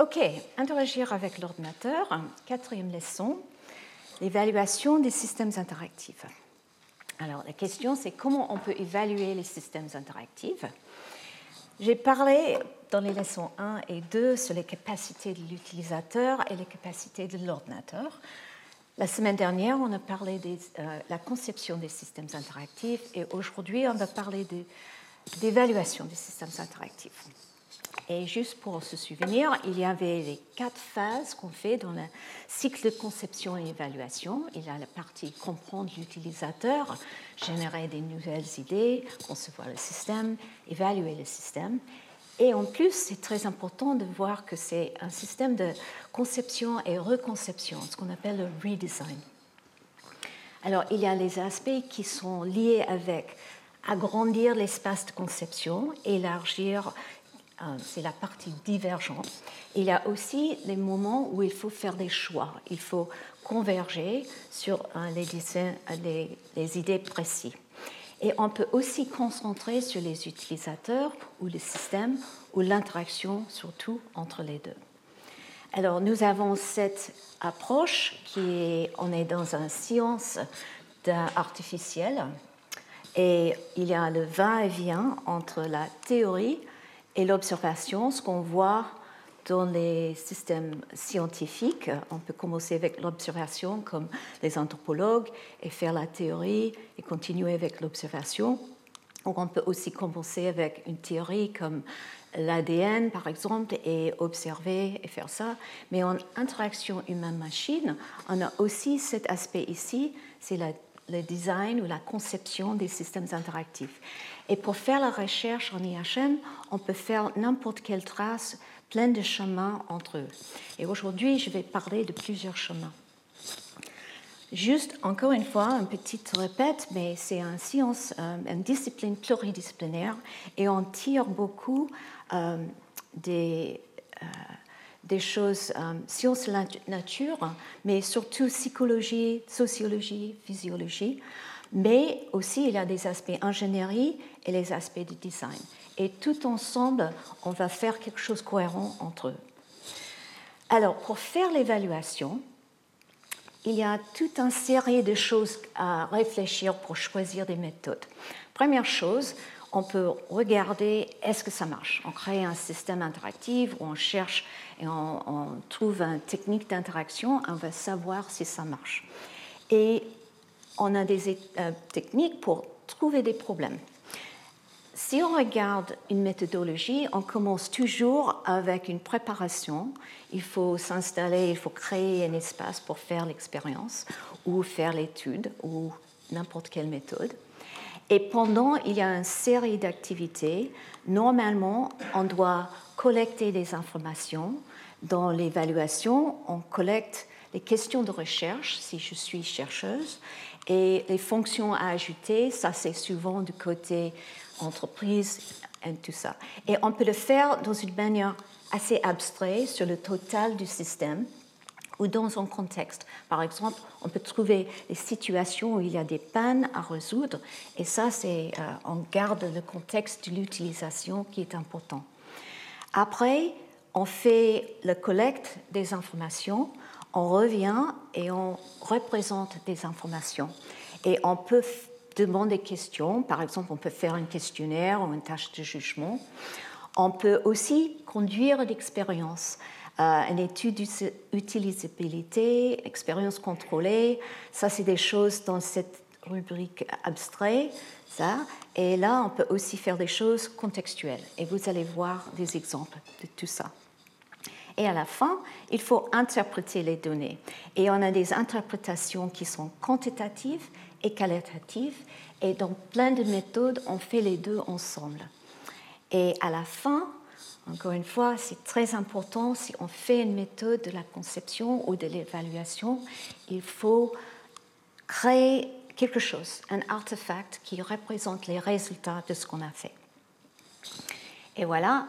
Ok, interagir avec l'ordinateur, quatrième leçon, l'évaluation des systèmes interactifs. Alors la question c'est comment on peut évaluer les systèmes interactifs? J'ai parlé dans les leçons 1 et 2 sur les capacités de l'utilisateur et les capacités de l'ordinateur. La semaine dernière, on a parlé de euh, la conception des systèmes interactifs et aujourd'hui, on va parler d'évaluation des systèmes interactifs. Et juste pour se souvenir, il y avait les quatre phases qu'on fait dans le cycle de conception et évaluation. Il y a la partie comprendre l'utilisateur, générer des nouvelles idées, concevoir le système, évaluer le système. Et en plus, c'est très important de voir que c'est un système de conception et reconception, ce qu'on appelle le redesign. Alors, il y a les aspects qui sont liés avec agrandir l'espace de conception, élargir, c'est la partie divergente. Il y a aussi les moments où il faut faire des choix, il faut converger sur euh, les, les idées précises. Et on peut aussi concentrer sur les utilisateurs ou le système ou l'interaction surtout entre les deux. Alors nous avons cette approche qui est, on est dans une science artificielle et il y a le va-et-vient entre la théorie et l'observation, ce qu'on voit dans les systèmes scientifiques, on peut commencer avec l'observation comme les anthropologues et faire la théorie et continuer avec l'observation. On peut aussi commencer avec une théorie comme l'ADN, par exemple, et observer et faire ça. Mais en interaction humaine-machine, on a aussi cet aspect ici, c'est le design ou la conception des systèmes interactifs. Et pour faire la recherche en IHM, on peut faire n'importe quelle trace plein de chemins entre eux. Et aujourd'hui, je vais parler de plusieurs chemins. Juste, encore une fois, une petite répète, mais c'est une science, euh, une discipline pluridisciplinaire, et on tire beaucoup euh, des, euh, des choses, sciences de la nature, mais surtout psychologie, sociologie, physiologie, mais aussi il y a des aspects ingénierie et les aspects du design et tout ensemble, on va faire quelque chose de cohérent entre eux. Alors, pour faire l'évaluation, il y a toute une série de choses à réfléchir pour choisir des méthodes. Première chose, on peut regarder est-ce que ça marche? On crée un système interactif où on cherche et on, trouve une technique d'interaction, on va savoir si ça marche. Et on a des euh, techniques pour trouver des problèmes. Si on regarde une méthodologie, on commence toujours avec une préparation. Il faut s'installer, il faut créer un espace pour faire l'expérience ou faire l'étude ou n'importe quelle méthode. Et pendant, il y a une série d'activités. Normalement, on doit collecter des informations. Dans l'évaluation, on collecte les questions de recherche, si je suis chercheuse, et les fonctions à ajouter, ça c'est souvent du côté entreprise et tout ça. Et on peut le faire dans une manière assez abstraite sur le total du système ou dans un contexte. Par exemple, on peut trouver des situations où il y a des pannes à résoudre, et ça, c'est, euh, on garde le contexte de l'utilisation qui est important. Après, on fait la collecte des informations, on revient et on représente des informations. Et on peut demande des questions. Par exemple, on peut faire un questionnaire ou une tâche de jugement. On peut aussi conduire l'expérience, euh, une étude d'utilisabilité, expérience contrôlée. Ça, c'est des choses dans cette rubrique abstrait. Ça. Et là, on peut aussi faire des choses contextuelles. Et vous allez voir des exemples de tout ça. Et à la fin, il faut interpréter les données. Et on a des interprétations qui sont quantitatives et qualitative. Et dans plein de méthodes, on fait les deux ensemble. Et à la fin, encore une fois, c'est très important, si on fait une méthode de la conception ou de l'évaluation, il faut créer quelque chose, un artefact qui représente les résultats de ce qu'on a fait. Et voilà,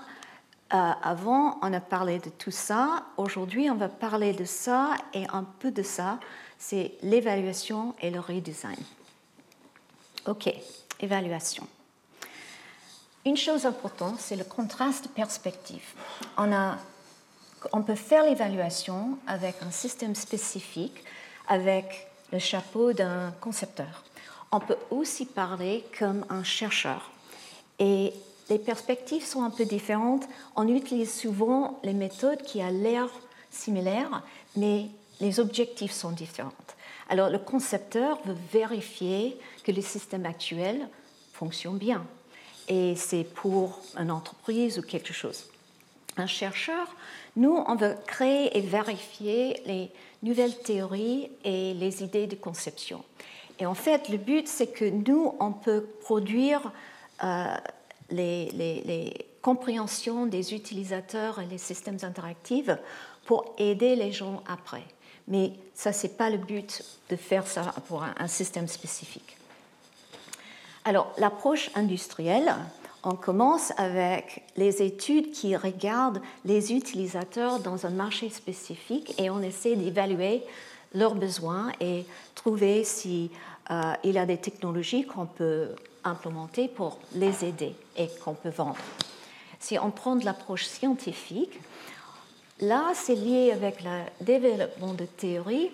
euh, avant, on a parlé de tout ça. Aujourd'hui, on va parler de ça et un peu de ça c'est l'évaluation et le redesign. OK, évaluation. Une chose importante, c'est le contraste de perspective. On a on peut faire l'évaluation avec un système spécifique, avec le chapeau d'un concepteur. On peut aussi parler comme un chercheur. Et les perspectives sont un peu différentes. On utilise souvent les méthodes qui ont l'air similaires, mais les objectifs sont différents. Alors le concepteur veut vérifier que le système actuel fonctionne bien. Et c'est pour une entreprise ou quelque chose. Un chercheur, nous, on veut créer et vérifier les nouvelles théories et les idées de conception. Et en fait, le but, c'est que nous, on peut produire euh, les, compréhensions des utilisateurs et les systèmes interactifs pour aider les gens après. Mais ça, ce n'est pas le but de faire ça pour un, système spécifique. Alors, l'approche industrielle, on commence avec les études qui regardent les utilisateurs dans un marché spécifique et on essaie d'évaluer leurs besoins et trouver s'il euh, y a des technologies qu'on peut implémenter pour les aider et qu'on peut vendre. Si on prend l'approche scientifique, là, c'est lié avec le développement de théories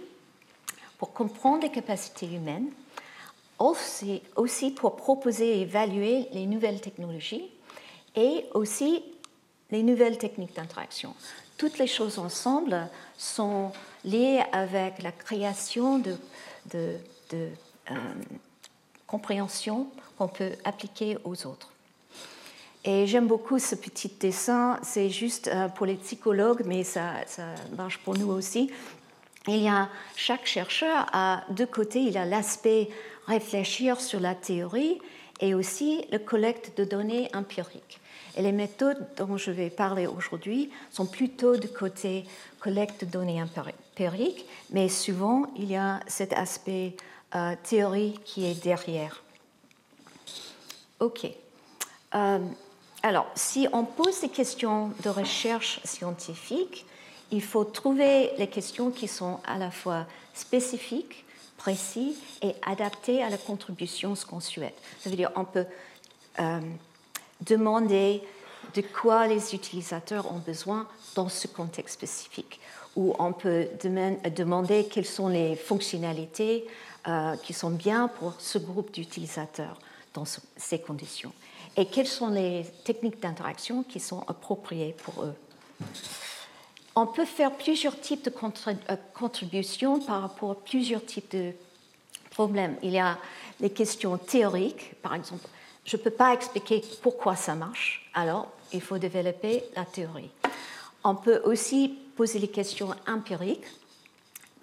pour comprendre les capacités humaines, aussi, pour proposer et évaluer les nouvelles technologies et aussi les nouvelles techniques d'interaction. Toutes les choses ensemble sont liées avec la création de euh, compréhension qu'on peut appliquer aux autres. Et j'aime beaucoup ce petit dessin, c'est juste euh, pour les psychologues, mais ça, marche pour nous aussi. Il y a chaque chercheur a deux côtés, il a l'aspect réfléchir sur la théorie et aussi le collecte de données empiriques. Et les méthodes dont je vais parler aujourd'hui sont plutôt du côté collecte de données empiriques, mais souvent il y a cet aspect euh, théorie qui est derrière. OK. Euh, alors, si on pose des questions de recherche scientifique, il faut trouver les questions qui sont à la fois spécifiques, précises et adaptées à la contribution ce qu'on souhaite. Ça veut dire on peut euh, demander de quoi les utilisateurs ont besoin dans ce contexte spécifique, ou on peut demander quelles sont les fonctionnalités qui sont bien pour ce groupe d'utilisateurs dans ces conditions et quelles sont les techniques d'interaction qui sont appropriées pour eux? On peut faire plusieurs types de euh, contributions par rapport à plusieurs types de problèmes. Il y a les questions théoriques, par exemple, je ne peux pas expliquer pourquoi ça marche, alors il faut développer la théorie. On peut aussi poser les questions empiriques.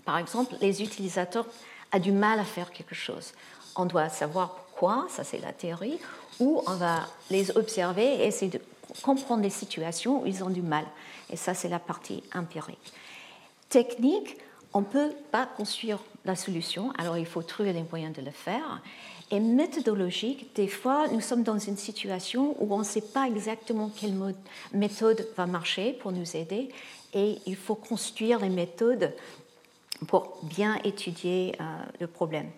Par exemple, les utilisateurs ont du mal à faire quelque chose. On doit savoir pourquoi, ça c'est la théorie, ou on va les observer et essayer de comprendre les situations où ils ont du mal. Et ça c'est la partie empirique. Technique, on ne peut pas construire la solution, alors il faut trouver les moyens de le faire. Et méthodologique, des fois, nous sommes dans une situation où on ne sait pas exactement quelle méthode va marcher pour nous aider, et il faut construire les méthodes pour bien étudier euh, le problème.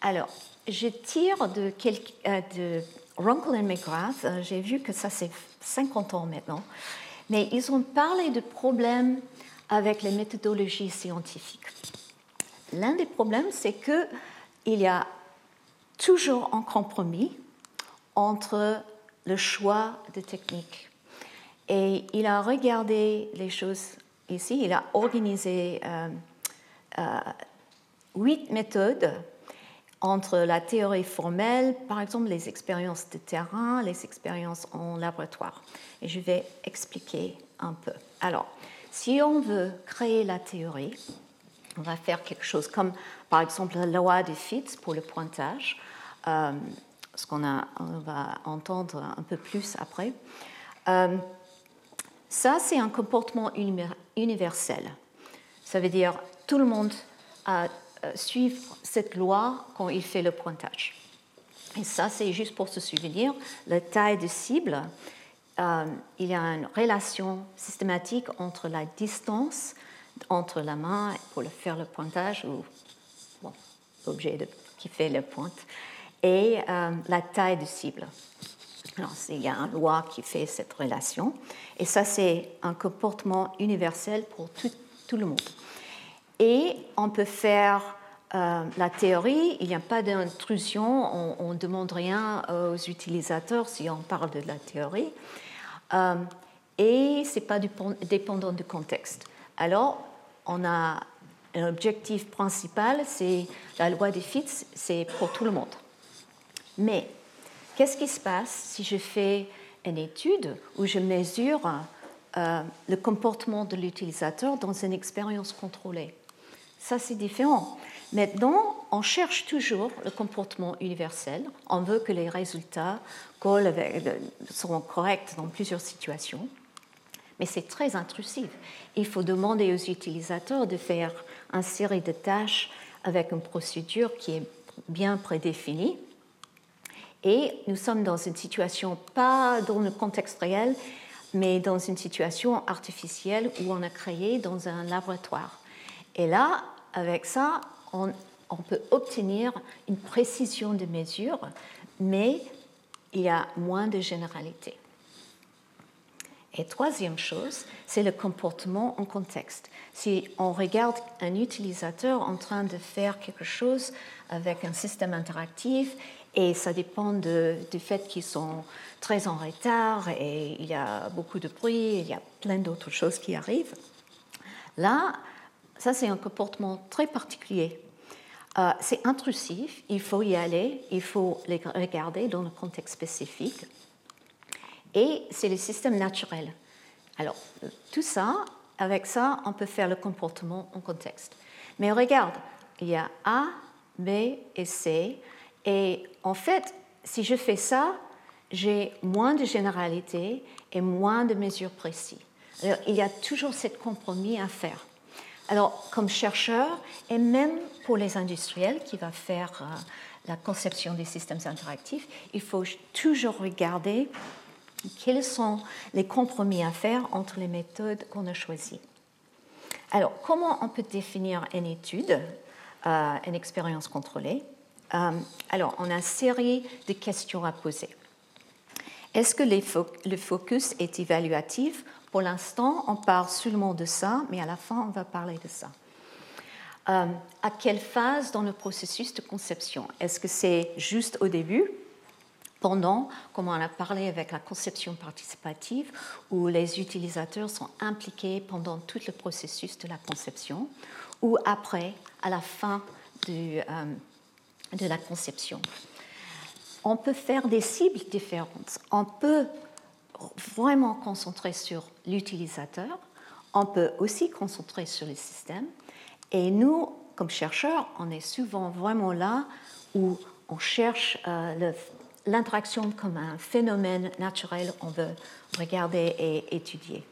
Alors, je tire de, euh, Runkle et McGrath, euh, j'ai vu que ça c'est 50 ans maintenant, mais ils ont parlé de problèmes avec les méthodologies scientifiques. L'un des problèmes, c'est qu'il y a toujours un compromis entre le choix de techniques. Et il a regardé les choses ici, il a organisé euh, huit méthodes entre la théorie formelle, par exemple les expériences de terrain, les expériences en laboratoire. Et je vais expliquer un peu. Alors, si on veut créer la théorie, on va faire quelque chose comme, par exemple, la loi de Fitts pour le pointage, euh, ce qu'on va entendre un peu plus après. Euh, ça, c'est un comportement universel. Ça veut dire tout le monde a euh, suivre cette loi quand il fait le pointage. Et ça, c'est juste pour se souvenir, la taille de cible, euh, il y a une relation systématique entre la distance entre la main pour faire le pointage ou l'objet qui fait le pointe et euh, la taille de cible. Il y a une loi qui fait cette relation. Et ça, c'est un comportement universel pour tout, le monde. Et on peut faire euh, la théorie, il n'y a pas d'intrusion, on ne demande rien aux utilisateurs si on parle de la théorie. Euh, et ce n'est pas dépendant du contexte. Alors, on a un objectif principal, c'est la loi des fits, c'est pour tout le monde. Mais qu'est-ce qui se passe si je fais une étude où je mesure euh, le comportement de l'utilisateur dans une expérience contrôlée? Ça, c'est différent. Maintenant, on cherche toujours le comportement universel. On veut que les résultats seront corrects dans plusieurs situations. Mais c'est très intrusif. Il faut demander aux utilisateurs de faire une série de tâches avec une procédure qui est bien prédéfinie. Et nous sommes dans une situation, pas dans le contexte réel, mais dans une situation artificielle où on a créé dans un laboratoire. Et là, avec ça, on, on peut obtenir une précision de mesure, mais il y a moins de généralité. Et troisième chose, c'est le comportement en contexte. Si on regarde un utilisateur en train de faire quelque chose avec un système interactif, et ça dépend du fait qu'ils sont très en retard et il y a beaucoup de bruit, il y a plein d'autres choses qui arrivent, là, ça c'est un comportement très particulier. Euh, c'est intrusif, il faut y aller, il faut les regarder dans le contexte spécifique et c'est le système naturel. Alors, tout ça, avec ça, on peut faire le comportement en contexte. Mais regarde, il y a A, B et C, et en fait, si je fais ça, j'ai moins de généralité et moins de mesures précises. Alors, il y a toujours ce compromis à faire. Alors, comme chercheur, et même pour les industriels qui vont faire euh, la conception des systèmes interactifs, il faut toujours regarder quels sont les compromis à faire entre les méthodes qu'on a choisies. Alors, comment on peut définir une étude, euh, une expérience contrôlée? Alors, on a une série de questions à poser. Est-ce que le focus est évaluatif? Pour l'instant, on parle seulement de ça, mais à la fin, on va parler de ça. Euh, à quelle phase dans le processus de conception? Est-ce que c'est juste au début pendant, comme on a parlé avec la conception participative, où les utilisateurs sont impliqués pendant tout le processus de la conception, ou après, à la fin euh, de la conception. On peut faire des cibles différentes. On peut vraiment concentrer sur l'utilisateur, on peut aussi concentrer sur le système, et nous, comme chercheurs, on est souvent vraiment là où on cherche euh, l'interaction comme un phénomène naturel, on veut regarder et étudier.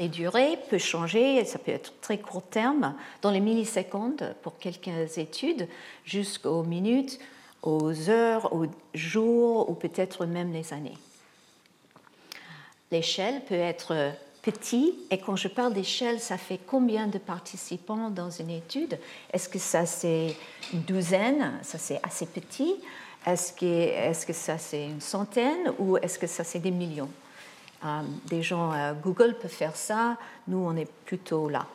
Les durées peuvent changer, ça peut être très court terme, dans les millisecondes pour quelques études, jusqu'aux minutes, aux heures, aux jours ou peut-être même les années. L'échelle peut être petite et quand je parle d'échelle, ça fait combien de participants dans une étude? Est-ce que ça c'est une douzaine? Ça c'est assez petit. Est-ce que, est que, ça c'est une centaine? Ou est-ce que ça c'est des millions? Des gens, euh, Google peut faire ça, nous on est plutôt là.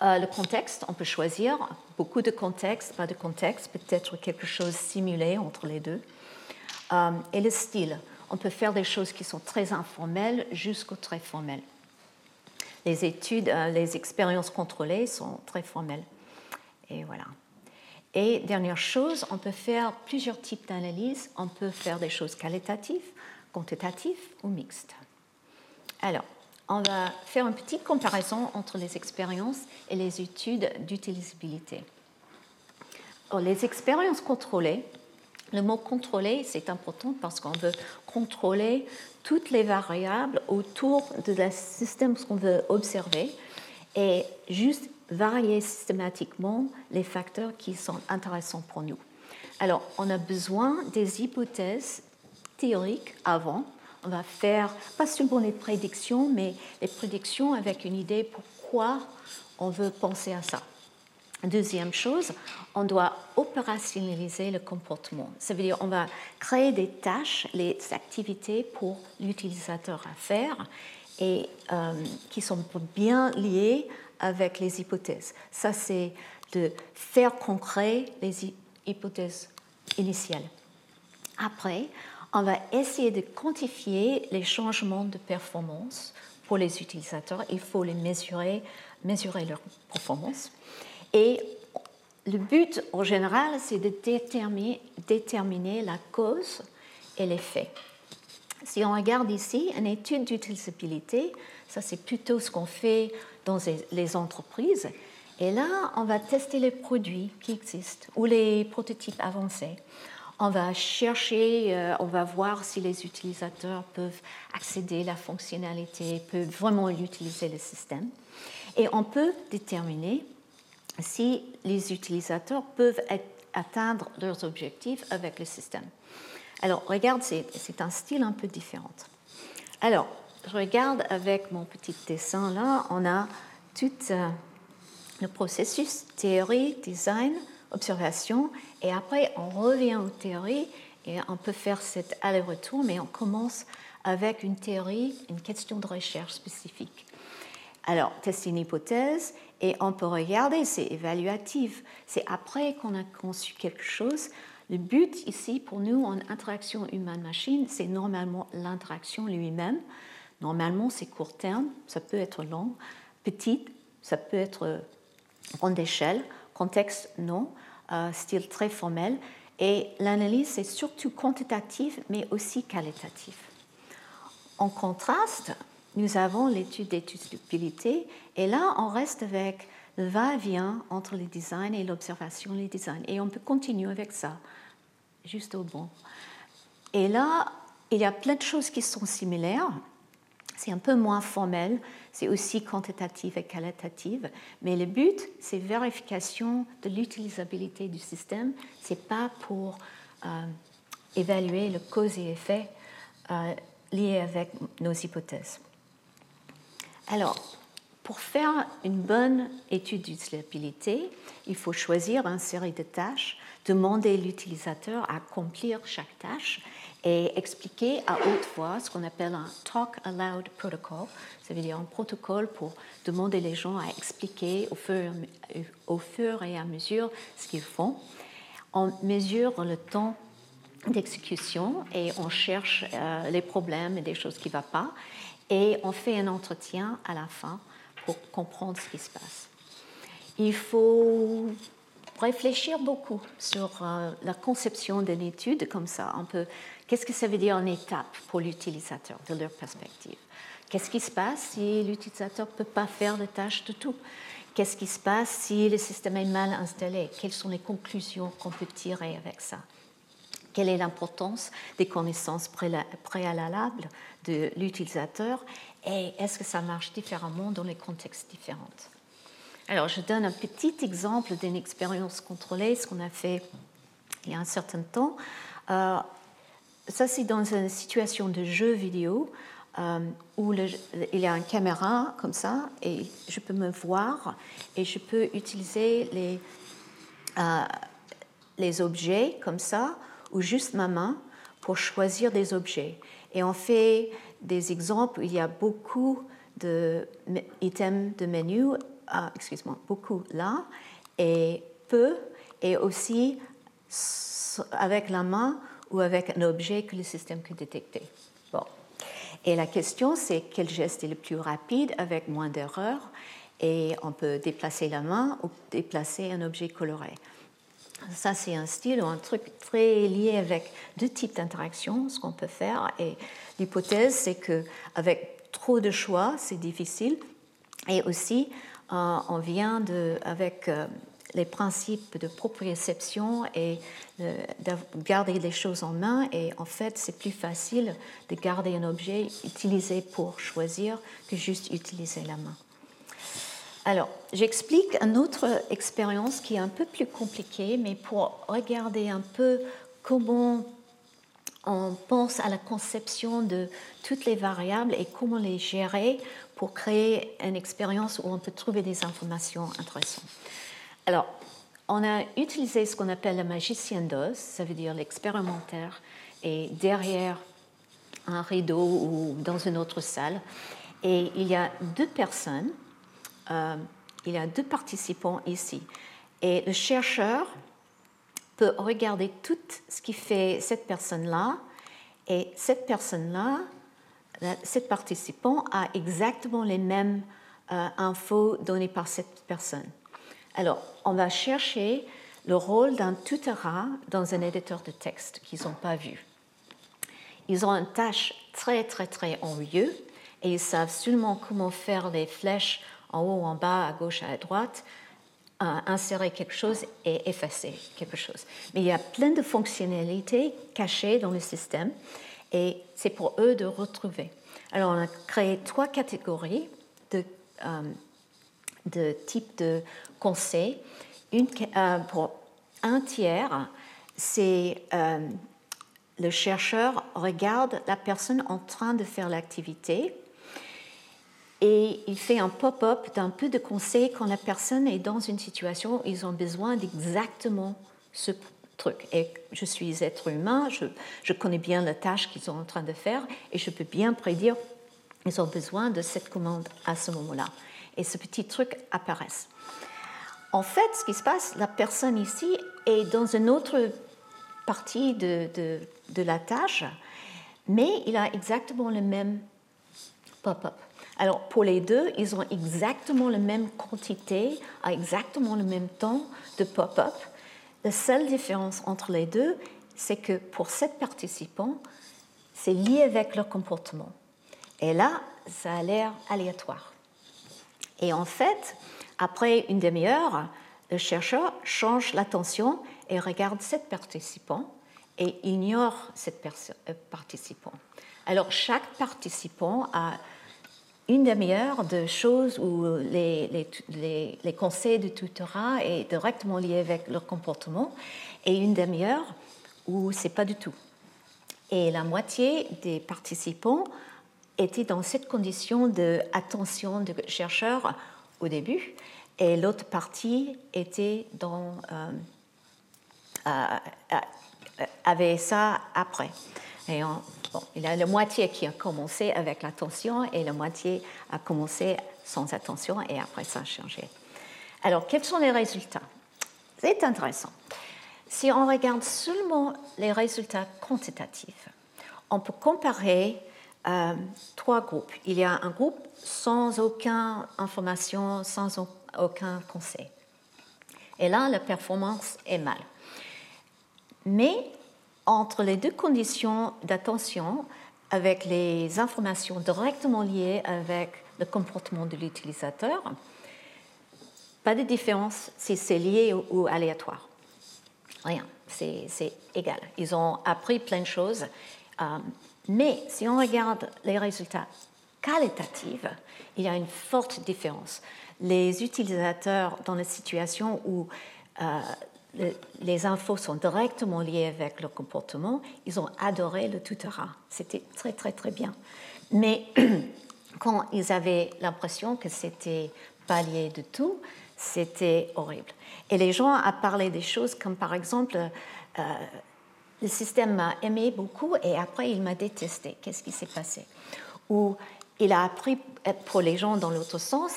Euh, le contexte, on peut choisir beaucoup de contextes, pas de contexte, peut-être quelque chose simulé entre les deux. et le style, on peut faire des choses qui sont très informelles jusqu'au très formelles. Les études, les expériences contrôlées sont très formelles. Et voilà. Et dernière chose, on peut faire plusieurs types d'analyses. On peut faire des choses qualitatives, quantitatives ou mixtes. Alors, on va faire une petite comparaison entre les expériences et les études d'utilisabilité. Les expériences contrôlées, le mot contrôler, c'est important parce qu'on veut contrôler toutes les variables autour de la système qu'on veut observer et juste varier systématiquement les facteurs qui sont intéressants pour nous. Alors, on a besoin des hypothèses théoriques avant. On va faire pas seulement les prédictions, mais les prédictions avec une idée pourquoi on veut penser à ça. Deuxième chose, on doit opérationnaliser le comportement. Ça veut dire on va créer des tâches, les activités pour l'utilisateur à faire et euh, qui sont bien liées avec les hypothèses. Ça, c'est de faire concret les hypothèses initiales. Après, on va essayer de quantifier les changements de performance pour les utilisateurs. Il faut les mesurer, mesurer leur performance. Et le but, en général, c'est de déterminer, la cause et l'effet. Si on regarde ici, une étude d'utilisabilité, ça c'est plutôt ce qu'on fait dans les entreprises. Et là, on va tester les produits qui existent ou les prototypes avancés. On va chercher, euh, on va voir si les utilisateurs peuvent accéder à la fonctionnalité, peuvent vraiment utiliser le système. Et on peut déterminer si les utilisateurs peuvent atteindre leurs objectifs avec le système. Alors, regarde, c'est un style un peu différent. Alors, je regarde avec mon petit dessin là, on a tout euh, le processus théorie, design, observation, et après on revient aux théories et on peut faire cet aller-retour, mais on commence avec une théorie, une question de recherche spécifique. Alors, tester une hypothèse, et on peut regarder, c'est évaluatif. C'est après qu'on a conçu quelque chose. Le but ici, pour nous, en interaction humaine-machine, c'est normalement l'interaction lui-même. Normalement, c'est court terme, ça peut être long, petit, ça peut être grande échelle, contexte non, euh, style très formel. Et l'analyse, c'est surtout quantitative, mais aussi qualitative. En contraste, nous avons l'étude d'étudiabilité et là, on reste avec le va-et-vient entre le design et l'observation et le design. Et on peut continuer avec ça, juste au bon. Et là, il y a plein de choses qui sont similaires. C'est un peu moins formel, c'est aussi quantitatif et qualitatif, mais le but, c'est vérification de l'utilisabilité du système. C'est pas pour euh, évaluer le cause et effet euh, lié avec nos hypothèses. Alors, pour faire une bonne étude d'utilisabilité, il faut choisir une série de tâches, demander à l'utilisateur à accomplir chaque tâche et expliquer à haute voix ce qu'on appelle un Talk Aloud Protocol. Ça veut dire un protocole pour demander les gens à expliquer au fur, et à mesure ce qu'ils font. On mesure le temps d'exécution et on cherche euh, les problèmes et des choses qui ne vont pas et on fait un entretien à la fin pour comprendre ce qui se passe. Il faut réfléchir beaucoup sur euh, la conception d'une étude comme ça. On peut, qu'est-ce que ça veut dire en étape pour l'utilisateur de leur perspective? Qu'est-ce qui se passe si l'utilisateur ne peut pas faire les tâches de tout? Qu'est-ce qui se passe si le système est mal installé? Quelles sont les conclusions qu'on peut tirer avec ça? Quelle est l'importance des connaissances préalables de l'utilisateur? Et est-ce que ça marche différemment dans les contextes différents? Alors, je donne un petit exemple d'une expérience contrôlée, ce qu'on a fait il y a un certain temps. Euh, ça, c'est dans une situation de jeu vidéo euh, où il y a une caméra comme ça et je peux me voir et je peux utiliser les, euh, les objets comme ça ou juste ma main pour choisir des objets. Et on fait des exemples où il y a beaucoup d'items de menu, ah, excuse-moi, beaucoup là, et peu, et aussi avec la main ou avec un objet que le système peut détecter. Bon. Et la question, c'est quel geste est le plus rapide avec moins d'erreurs Et on peut déplacer la main ou déplacer un objet coloré. Ça, c'est un style ou un truc très lié avec deux types d'interactions, ce qu'on peut faire. Et l'hypothèse, c'est qu'avec trop de choix, c'est difficile. Et aussi, euh, on vient de, avec euh, les principes de proprioception et de, garder les choses en main. Et en fait, c'est plus facile de garder un objet utilisé pour choisir que juste utiliser la main. Alors, j'explique une autre expérience qui est un peu plus compliquée, mais pour regarder un peu comment on pense à la conception de toutes les variables et comment les gérer pour créer une expérience où on peut trouver des informations intéressantes. Alors, on a utilisé ce qu'on appelle la magicien d'os, ça veut dire l'expérimentaire, et derrière un rideau ou dans une autre salle. Et il y a deux personnes, euh, il y a deux participants ici. Et le chercheur peut regarder tout ce qui fait cette personne-là, et cette personne-là, cette participant a exactement les mêmes euh, infos données par cette personne. Alors, on va chercher le rôle d'un tutorat dans un éditeur de texte qu'ils n'ont pas vu. Ils ont une tâche très, très, très ennuyeuse et ils savent seulement comment faire les flèches en haut, en bas, à gauche, à droite, insérer quelque chose et effacer quelque chose. Mais il y a plein de fonctionnalités cachées dans le système et c'est pour eux de retrouver. Alors on a créé trois catégories de, euh, de types de conseils. Une, euh, pour un tiers, c'est euh, le chercheur regarde la personne en train de faire l'activité et il fait un pop-up d'un peu de conseils quand la personne est dans une situation où ils ont besoin d'exactement ce truc. Et je suis être humain, je, je connais bien la tâche qu'ils sont en train de faire et je peux bien prédire ils ont besoin de cette commande à ce moment-là. Et ce petit truc apparaît. En fait, ce qui se passe, la personne ici est dans une autre partie de, de, la tâche, mais il a exactement le même pop-up. Alors pour les deux, ils ont exactement la même quantité, à exactement le même temps de pop-up. La seule différence entre les deux, c'est que pour cette participant, c'est lié avec leur comportement. Et là, ça a l'air aléatoire. Et en fait, après une demi-heure, le chercheur change l'attention et regarde cette participant et ignore cette euh, participant. Alors chaque participant a une demi-heure de choses où les, conseils de tutorat est directement lié avec leur comportement et une demi-heure où c'est pas du tout. Et la moitié des participants étaient dans cette condition d'attention de chercheur au début et l'autre partie était dans, euh, euh, euh, avait ça après. Et il y a la moitié qui a commencé avec l'attention et la moitié a commencé sans attention et après ça a changé. Alors, quels sont les résultats? C'est intéressant. Si on regarde seulement les résultats quantitatifs, on peut comparer euh, trois groupes. Il y a un groupe sans aucune information, sans aucun conseil. Et là, la performance est mal. Mais entre les deux conditions d'attention, avec les informations directement liées avec le comportement de l'utilisateur, pas de différence si c'est lié ou, aléatoire. Rien, c'est égal. Ils ont appris plein de choses. Euh, mais si on regarde les résultats qualitatifs, il y a une forte différence. Les utilisateurs dans la situation où euh, les infos sont directement liées avec leur comportement, ils ont adoré le tutorat. C'était très, très, très bien. Mais quand ils avaient l'impression que c'était pas lié du tout, c'était horrible. Et les gens ont parlé des choses comme par exemple, euh, le système m'a aimé beaucoup et après il m'a détesté. Qu'est-ce qui s'est passé? Ou il a appris pour les gens dans l'autre sens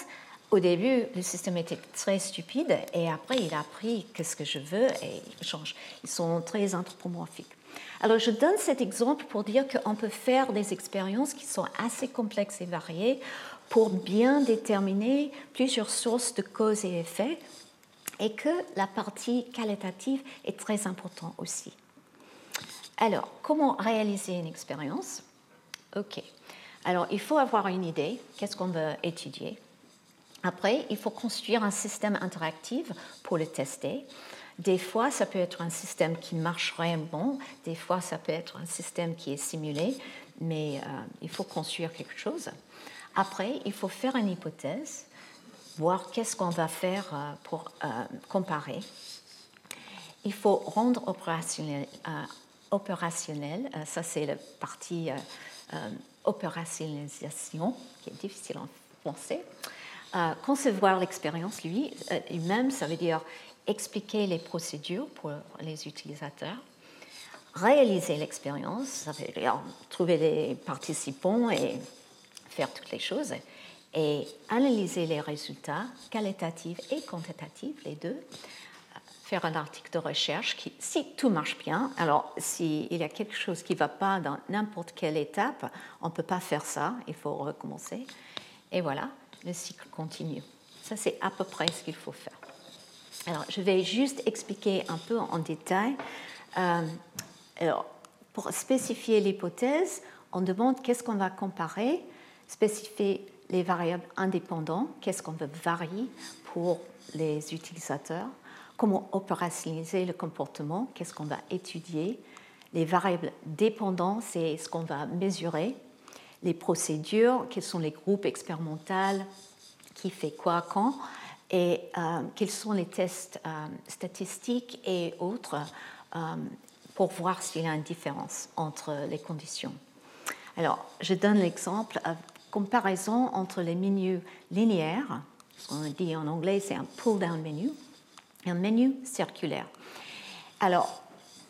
au début, le système était très stupide et après, il a appris qu'est-ce que je veux et il change. Ils sont très anthropomorphiques. Alors, je donne cet exemple pour dire qu'on peut faire des expériences qui sont assez complexes et variées pour bien déterminer plusieurs sources de cause et effet et que la partie qualitative est très importante aussi. Alors, comment réaliser une expérience? Ok. Alors, il faut avoir une idée, qu'est-ce qu'on veut étudier? Après, il faut construire un système interactif pour le tester. Des fois, ça peut être un système qui marche vraiment, des fois, ça peut être un système qui est simulé, mais euh, il faut construire quelque chose. Après, il faut faire une hypothèse, voir qu'est-ce qu'on va faire euh, pour euh, comparer. Il faut rendre opérationnel, opérationnel. Ça c'est la partie opérationnalisation, qui est difficile en français. concevoir l'expérience lui, lui-même, ça veut dire expliquer les procédures pour les utilisateurs, réaliser l'expérience, ça veut dire trouver les participants et faire toutes les choses, et analyser les résultats qualitatifs et quantitatifs, les deux, faire un article de recherche qui, si tout marche bien, alors s'il y a quelque chose qui ne va pas dans n'importe quelle étape, on ne peut pas faire ça, il faut recommencer. Et voilà, le cycle continue. Ça, c'est à peu près ce qu'il faut faire. Alors, je vais juste expliquer un peu en détail. Euh, alors, pour spécifier l'hypothèse, on demande qu'est-ce qu'on va comparer, spécifier les variables indépendantes, qu'est-ce qu'on veut varier pour les utilisateurs, comment opérationnaliser le comportement, qu'est-ce qu'on va étudier, les variables dépendantes, c'est ce qu'on va mesurer, les procédures, quels sont les groupes expérimentaux, qui fait quoi quand, et euh, quels sont les tests euh, statistiques et autres euh, pour voir s'il y a une différence entre les conditions. Alors, je donne l'exemple comparaison entre les menus linéaires, ce qu'on dit en anglais, c'est un pull-down menu, un menu circulaire. Alors,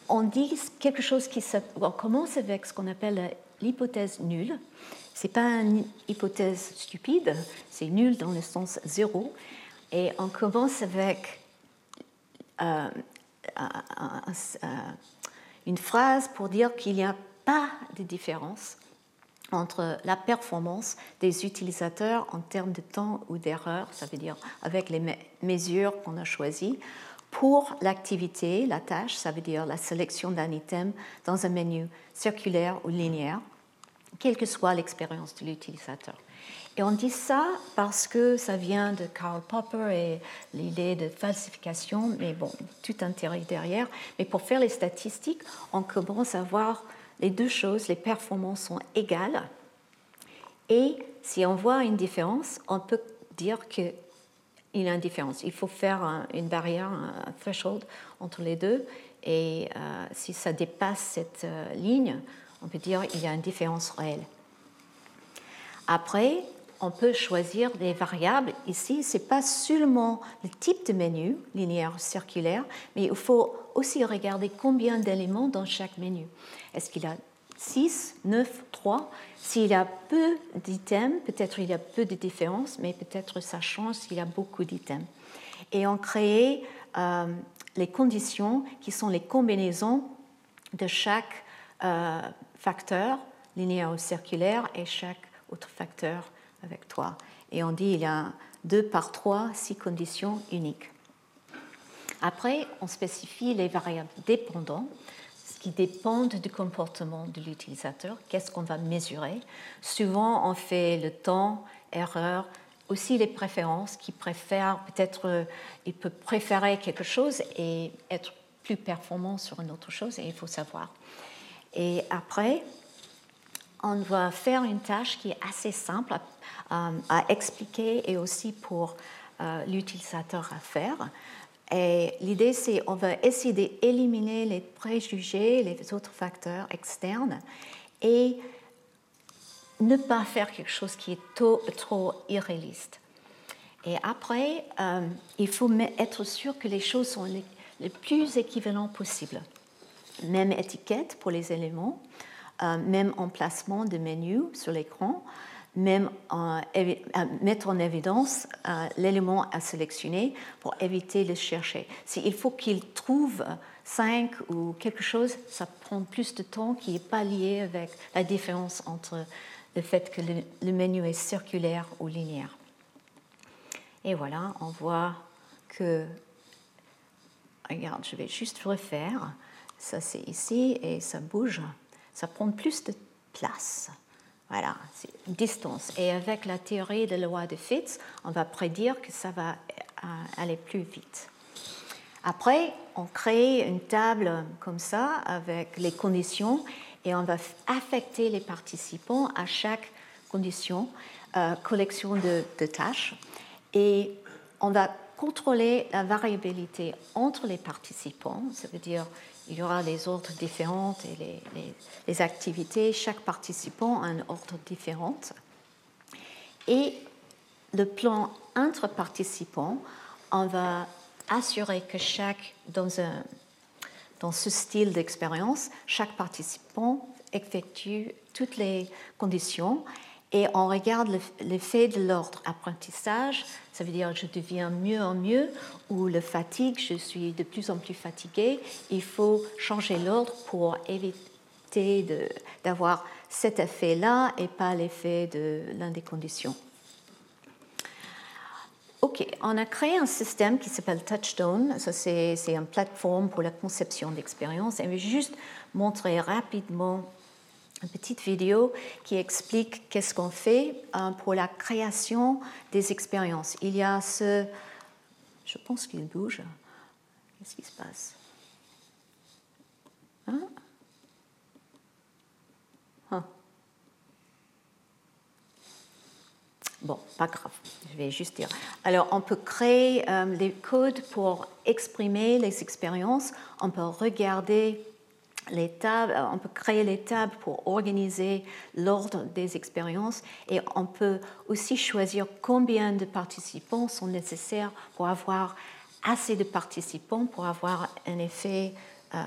on dit quelque chose qui on commence avec ce qu'on appelle l'hypothèse nulle. Ce n'est pas une hypothèse stupide, c'est nul dans le sens zéro. Et on commence avec euh, une phrase pour dire qu'il n'y a pas de différence entre la performance des utilisateurs en termes de temps ou d'erreur, ça veut dire avec les mesures qu'on a choisies, pour l'activité, la tâche, ça veut dire la sélection d'un item dans un menu circulaire ou linéaire, quelle que soit l'expérience de l'utilisateur. Et on dit ça parce que ça vient de Karl Popper et l'idée de falsification, mais bon, tout intérêt derrière. Mais pour faire les statistiques, on commence à voir les deux choses, les performances sont égales. Et si on voit une différence, on peut dire qu'il y a une différence. Il faut faire une barrière, un threshold entre les deux. Et euh, si ça dépasse cette euh, ligne, on peut dire qu'il y a une différence réelle. Après, on peut choisir des variables. Ici, ce n'est pas seulement le type de menu, linéaire ou circulaire, mais il faut aussi regarder combien d'éléments dans chaque menu. Est-ce qu'il a 6, 9, 3 S'il a peu d'items, peut-être il a peu de différences, mais peut-être ça change s'il a beaucoup d'items. Et on crée euh, les conditions qui sont les combinaisons de chaque euh, facteur, linéaire ou circulaire, et chaque autre facteur avec 3. Et on dit il y a 2 par 3, 6 conditions uniques. Après, on spécifie les variables dépendantes, ce qui dépendent du comportement de l'utilisateur, qu'est-ce qu'on va mesurer. Souvent, on fait le temps, erreur, aussi les préférences, qui préfèrent peut-être, euh, il peut préférer quelque chose et être plus performant sur une autre chose, et il faut savoir. Et après, on va faire une tâche qui est assez simple expliquer et aussi pour euh, l'utilisateur à faire. Et l'idée, c'est on va essayer d'éliminer les préjugés, les autres facteurs externes et ne pas faire quelque chose qui est trop, irréaliste. Et après, euh, il faut être sûr que les choses sont les, plus équivalentes possibles. Même étiquette pour les éléments, euh, même emplacement de menu sur l'écran, même mettre en évidence euh, l'élément à sélectionner pour éviter de chercher. S'il faut qu'il trouve cinq ou quelque chose, ça prend plus de temps qui n'est pas lié avec la différence entre le fait que le, menu est circulaire ou linéaire. Et voilà, on voit que, regarde, je vais juste refaire, ça c'est ici et ça bouge ça prend plus de place. Voilà, c'est une distance. Et avec la théorie de la loi de Fitts, on va prédire que ça va euh, aller plus vite. Après, on crée une table comme ça avec les conditions et on va affecter les participants à chaque condition, euh, collection de, de, tâches. Et on va contrôler la variabilité entre les participants, ça veut dire il y aura les ordres différents et les, activités. Chaque participant a un ordre différent. Et le plan entre participants, on va assurer que chaque, dans, un, dans ce style d'expérience, chaque participant effectue toutes les conditions et on regarde l'effet de l'ordre apprentissage, ça veut dire je deviens mieux en mieux, ou le fatigue, je suis de plus en plus fatigué. Il faut changer l'ordre pour éviter d'avoir cet effet-là et pas l'effet de l'une des conditions. OK, on a créé un système qui s'appelle Touchstone. C'est une plateforme pour la conception d'expérience. Je vais juste montrer rapidement une petite vidéo qui explique qu'est-ce qu'on fait euh, pour la création des expériences. Il y a ce... Je pense qu'il bouge. Qu'est-ce qui se passe? Hein? Hein? Bon, pas grave, je vais juste dire. Alors, on peut créer euh, les codes pour exprimer les expériences. On peut regarder les tables, on peut créer les tables pour organiser l'ordre des expériences et on peut aussi choisir combien de participants sont nécessaires pour avoir assez de participants pour avoir un effet euh,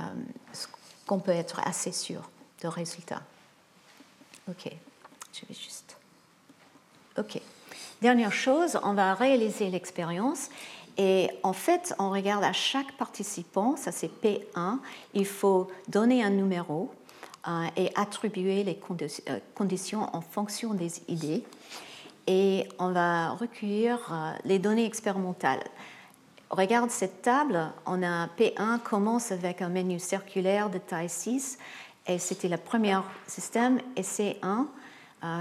qu'on peut être assez sûr de résultat. Ok, je vais juste. Ok. Dernière chose, on va réaliser l'expérience et en fait, on regarde à chaque participant, ça c'est P1, il faut donner un numéro euh, et attribuer les euh, conditions en fonction des idées. Et on va recueillir euh, les données expérimentales. Regarde cette table, on a P1 commence avec un menu circulaire de taille 6 et c'était le premier système et C1,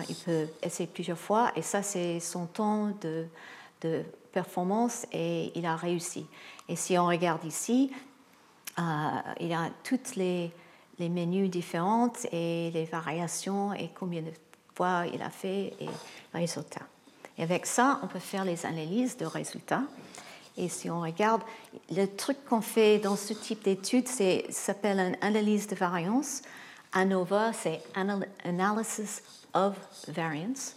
il peut essayer plusieurs fois et ça c'est son temps de, de performance et il a réussi. Et si on regarde ici, euh, il a toutes les, menus différentes et les variations et combien de fois il a fait et le résultat. Et avec ça, on peut faire les analyses de résultats. Et si on regarde, le truc qu'on fait dans ce type d'étude s'appelle une analyse de variance. ANOVA, c'est Analysis of Variance.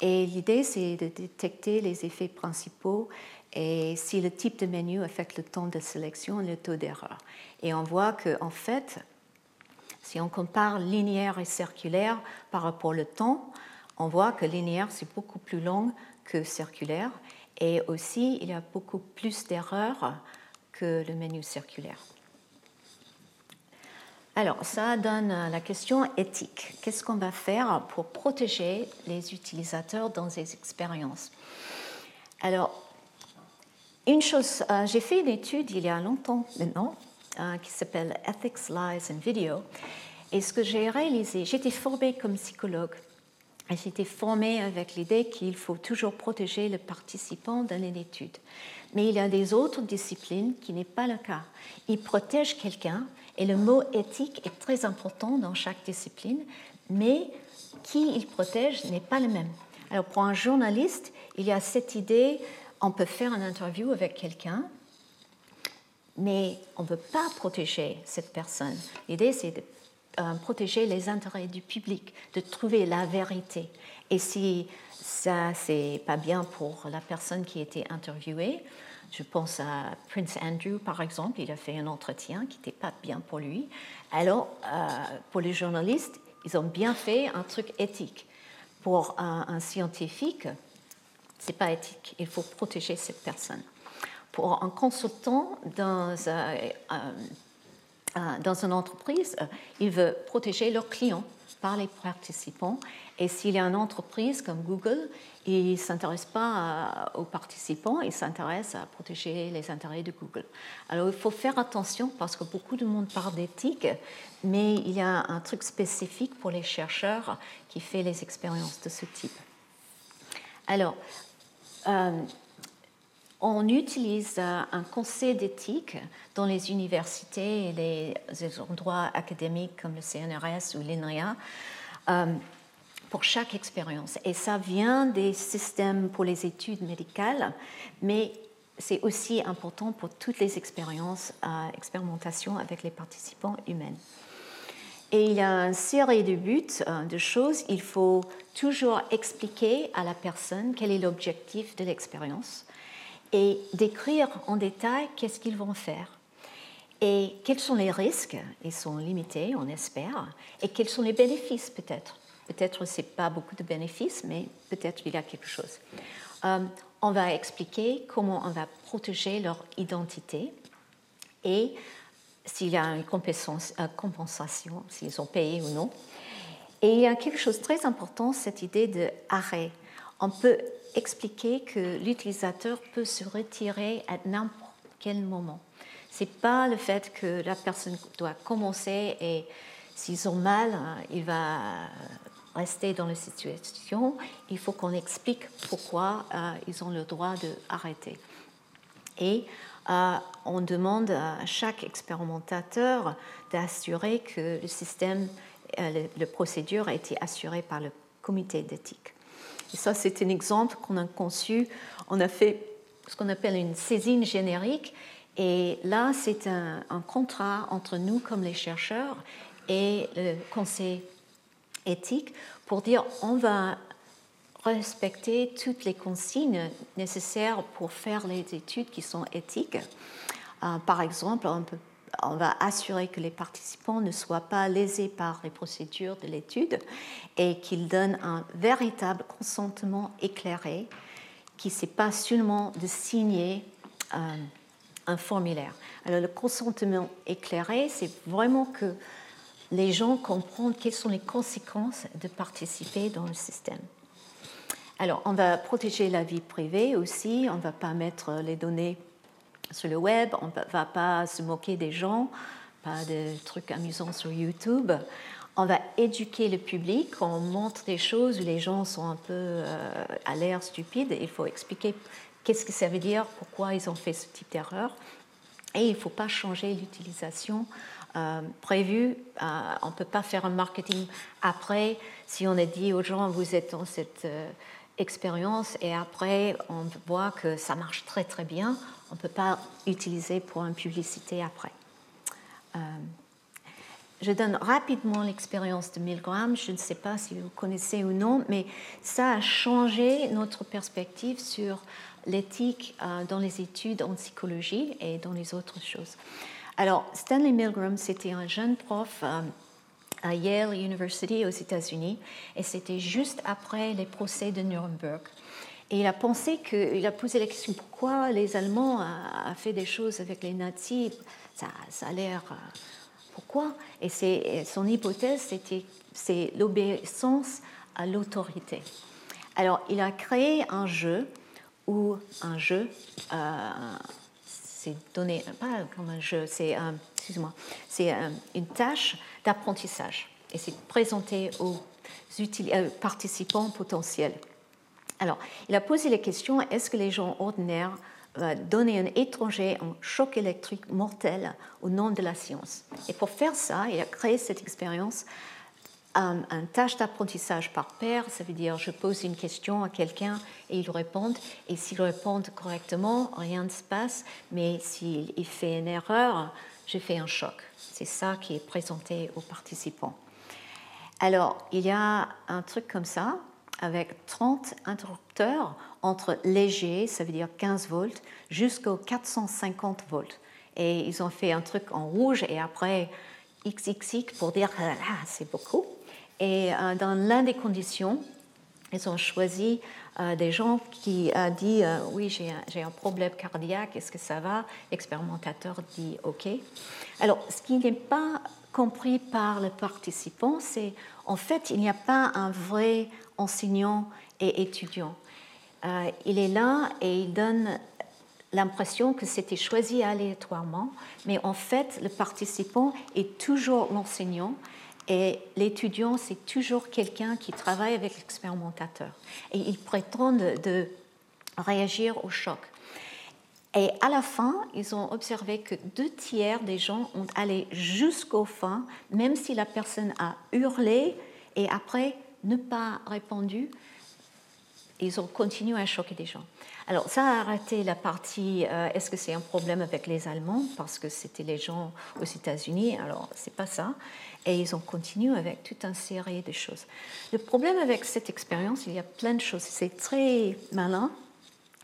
Et l'idée, c'est de détecter les effets principaux et si le type de menu affecte le temps de sélection et le taux d'erreur. Et on voit qu'en en fait, si on compare linéaire et circulaire par rapport au temps, on voit que linéaire, c'est beaucoup plus long que circulaire. Et aussi, il y a beaucoup plus d'erreurs que le menu circulaire. Alors, ça donne la question éthique. Qu'est-ce qu'on va faire pour protéger les utilisateurs dans ces expériences? Alors, une chose, euh, j'ai fait une étude il y a longtemps maintenant euh, qui s'appelle Ethics, Lies and Video. Et ce que j'ai réalisé, j'étais formée comme psychologue. J'étais formée avec l'idée qu'il faut toujours protéger le participant dans une étude. Mais il y a des autres disciplines qui n'est pas le cas. Ils protègent quelqu'un et le mot éthique est très important dans chaque discipline, mais qui il protège n'est pas le même. Alors pour un journaliste, il y a cette idée, on peut faire une interview avec quelqu'un, mais on ne veut pas protéger cette personne. L'idée, c'est de euh, protéger les intérêts du public, de trouver la vérité. Et si ça, c'est pas bien pour la personne qui a été interviewée, je pense à Prince Andrew, par exemple, il a fait un entretien qui n'était pas bien pour lui. Alors, euh, pour les journalistes, ils ont bien fait un truc éthique. Pour un, scientifique, c'est pas éthique. Il faut protéger cette personne. Pour un consultant dans, euh, euh, dans une entreprise, il veut protéger leurs clients par les participants. Et s'il y a une entreprise comme Google, il ne s'intéresse pas aux participants, il s'intéresse à protéger les intérêts de Google. Alors il faut faire attention parce que beaucoup de monde parle d'éthique, mais il y a un truc spécifique pour les chercheurs qui fait les expériences de ce type. Alors, euh, on utilise un conseil d'éthique dans les universités et les endroits académiques comme le CNRS ou l'INRIA euh, pour chaque expérience. Et ça vient des systèmes pour les études médicales, mais c'est aussi important pour toutes les expériences, euh, expérimentations avec les participants humains. Et il y a une série de buts, euh, de choses. Il faut toujours expliquer à la personne quel est l'objectif de l'expérience et décrire en détail qu'est-ce qu'ils vont faire. Et quels sont les risques Ils sont limités, on espère. Et quels sont les bénéfices peut-être Peut-être ce n'est pas beaucoup de bénéfices, mais peut-être il y a quelque chose. Euh, on va expliquer comment on va protéger leur identité et s'il y a une compensation, s'ils ont payé ou non. Et il y a quelque chose de très important, cette idée d'arrêt. On peut expliquer que l'utilisateur peut se retirer à n'importe quel moment. Ce n'est pas le fait que la personne doit commencer et s'ils ont mal, hein, il va rester dans la situation. Il faut qu'on explique pourquoi euh, ils ont le droit d'arrêter. Et euh, on demande à chaque expérimentateur d'assurer que le système, euh, le, procédure a été assuré par le comité d'éthique. Ça, c'est un exemple qu'on a conçu. On a fait ce qu'on appelle une saisine générique. Et là, c'est un, contrat entre nous, comme les chercheurs, et le conseil éthique, pour dire on va respecter toutes les consignes nécessaires pour faire les études qui sont éthiques. Euh, par exemple, on, on, va assurer que les participants ne soient pas lésés par les procédures de l'étude et qu'ils donnent un véritable consentement éclairé, qui n'est pas seulement de signer euh, un formulaire. Alors le consentement éclairé, c'est vraiment que les gens comprennent quelles sont les conséquences de participer dans le système. Alors, on va protéger la vie privée aussi, on ne va pas mettre les données sur le web, on ne va pas se moquer des gens, pas de trucs amusants sur YouTube. On va éduquer le public, on montre des choses où les gens sont un peu euh, à l'air stupides. Il faut expliquer qu'est-ce que ça veut dire, pourquoi ils ont fait ce type d'erreur. Et il ne faut pas changer l'utilisation euh, prévue. Euh, on ne peut pas faire un marketing après si on a dit aux gens, vous êtes dans cette expérience et après on voit que ça marche très très bien, on ne peut pas utiliser pour une publicité après. Euh, je donne rapidement l'expérience de Milgram, je ne sais pas si vous connaissez ou non, mais ça a changé notre perspective sur l'éthique euh, dans les études en psychologie et dans les autres choses. Alors, Stanley Milgram, c'était un jeune prof. Euh, à Yale University aux États-Unis, et c'était juste après les procès de Nuremberg. Et il a pensé qu'il a posé la question pourquoi les Allemands ont fait des choses avec les nazis? Ça, ça a l'air. Euh, pourquoi? Et son hypothèse, c'était c'est l'obéissance à l'autorité. Alors, il a créé un jeu où un jeu, euh, c'est donné, pas comme un jeu, c'est, excuse-moi, c'est une tâche d'apprentissage. Et c'est présenté aux euh, participants potentiels. Alors, il a posé la question est-ce que les gens ordinaires vont donner un étranger un choc électrique mortel au nom de la science? Et pour faire ça, il a créé cette expérience un, tâche d'apprentissage par paire, ça veut dire je pose une question à quelqu'un et il répond, et s'il répond correctement, rien ne se passe, mais s'il fait une erreur, je fais un choc. C'est ça qui est présenté aux participants. Alors, il y a un truc comme ça, avec 30 interrupteurs entre léger, ça veut dire 15 volts, jusqu'aux 450 volts. Et ils ont fait un truc en rouge et après XXX pour dire ah, c'est beaucoup. Et euh, dans l'un des conditions, ils ont choisi euh, des gens qui ont dit euh, oui j'ai un, un, problème cardiaque, est-ce que ça va? L'expérimentateur dit ok. Alors ce qui n'est pas compris par les participants, c'est en fait il n'y a pas un vrai enseignant et étudiant. Euh, il est là et il donne l'impression que c'était choisi aléatoirement, mais en fait le participant est toujours l'enseignant et l'étudiant, c'est toujours quelqu'un qui travaille avec l'expérimentateur. Et ils prétendent de réagir au choc. Et à la fin, ils ont observé que deux tiers des gens ont allé jusqu'au fin, même si la personne a hurlé et après ne pas répondu. Ils ont continué à choquer des gens. Alors, ça a arrêté la partie euh, est-ce que c'est un problème avec les Allemands Parce que c'était les gens aux États-Unis, alors c'est pas ça. Et ils ont continué avec toute une série de choses. Le problème avec cette expérience, il y a plein de choses. C'est très malin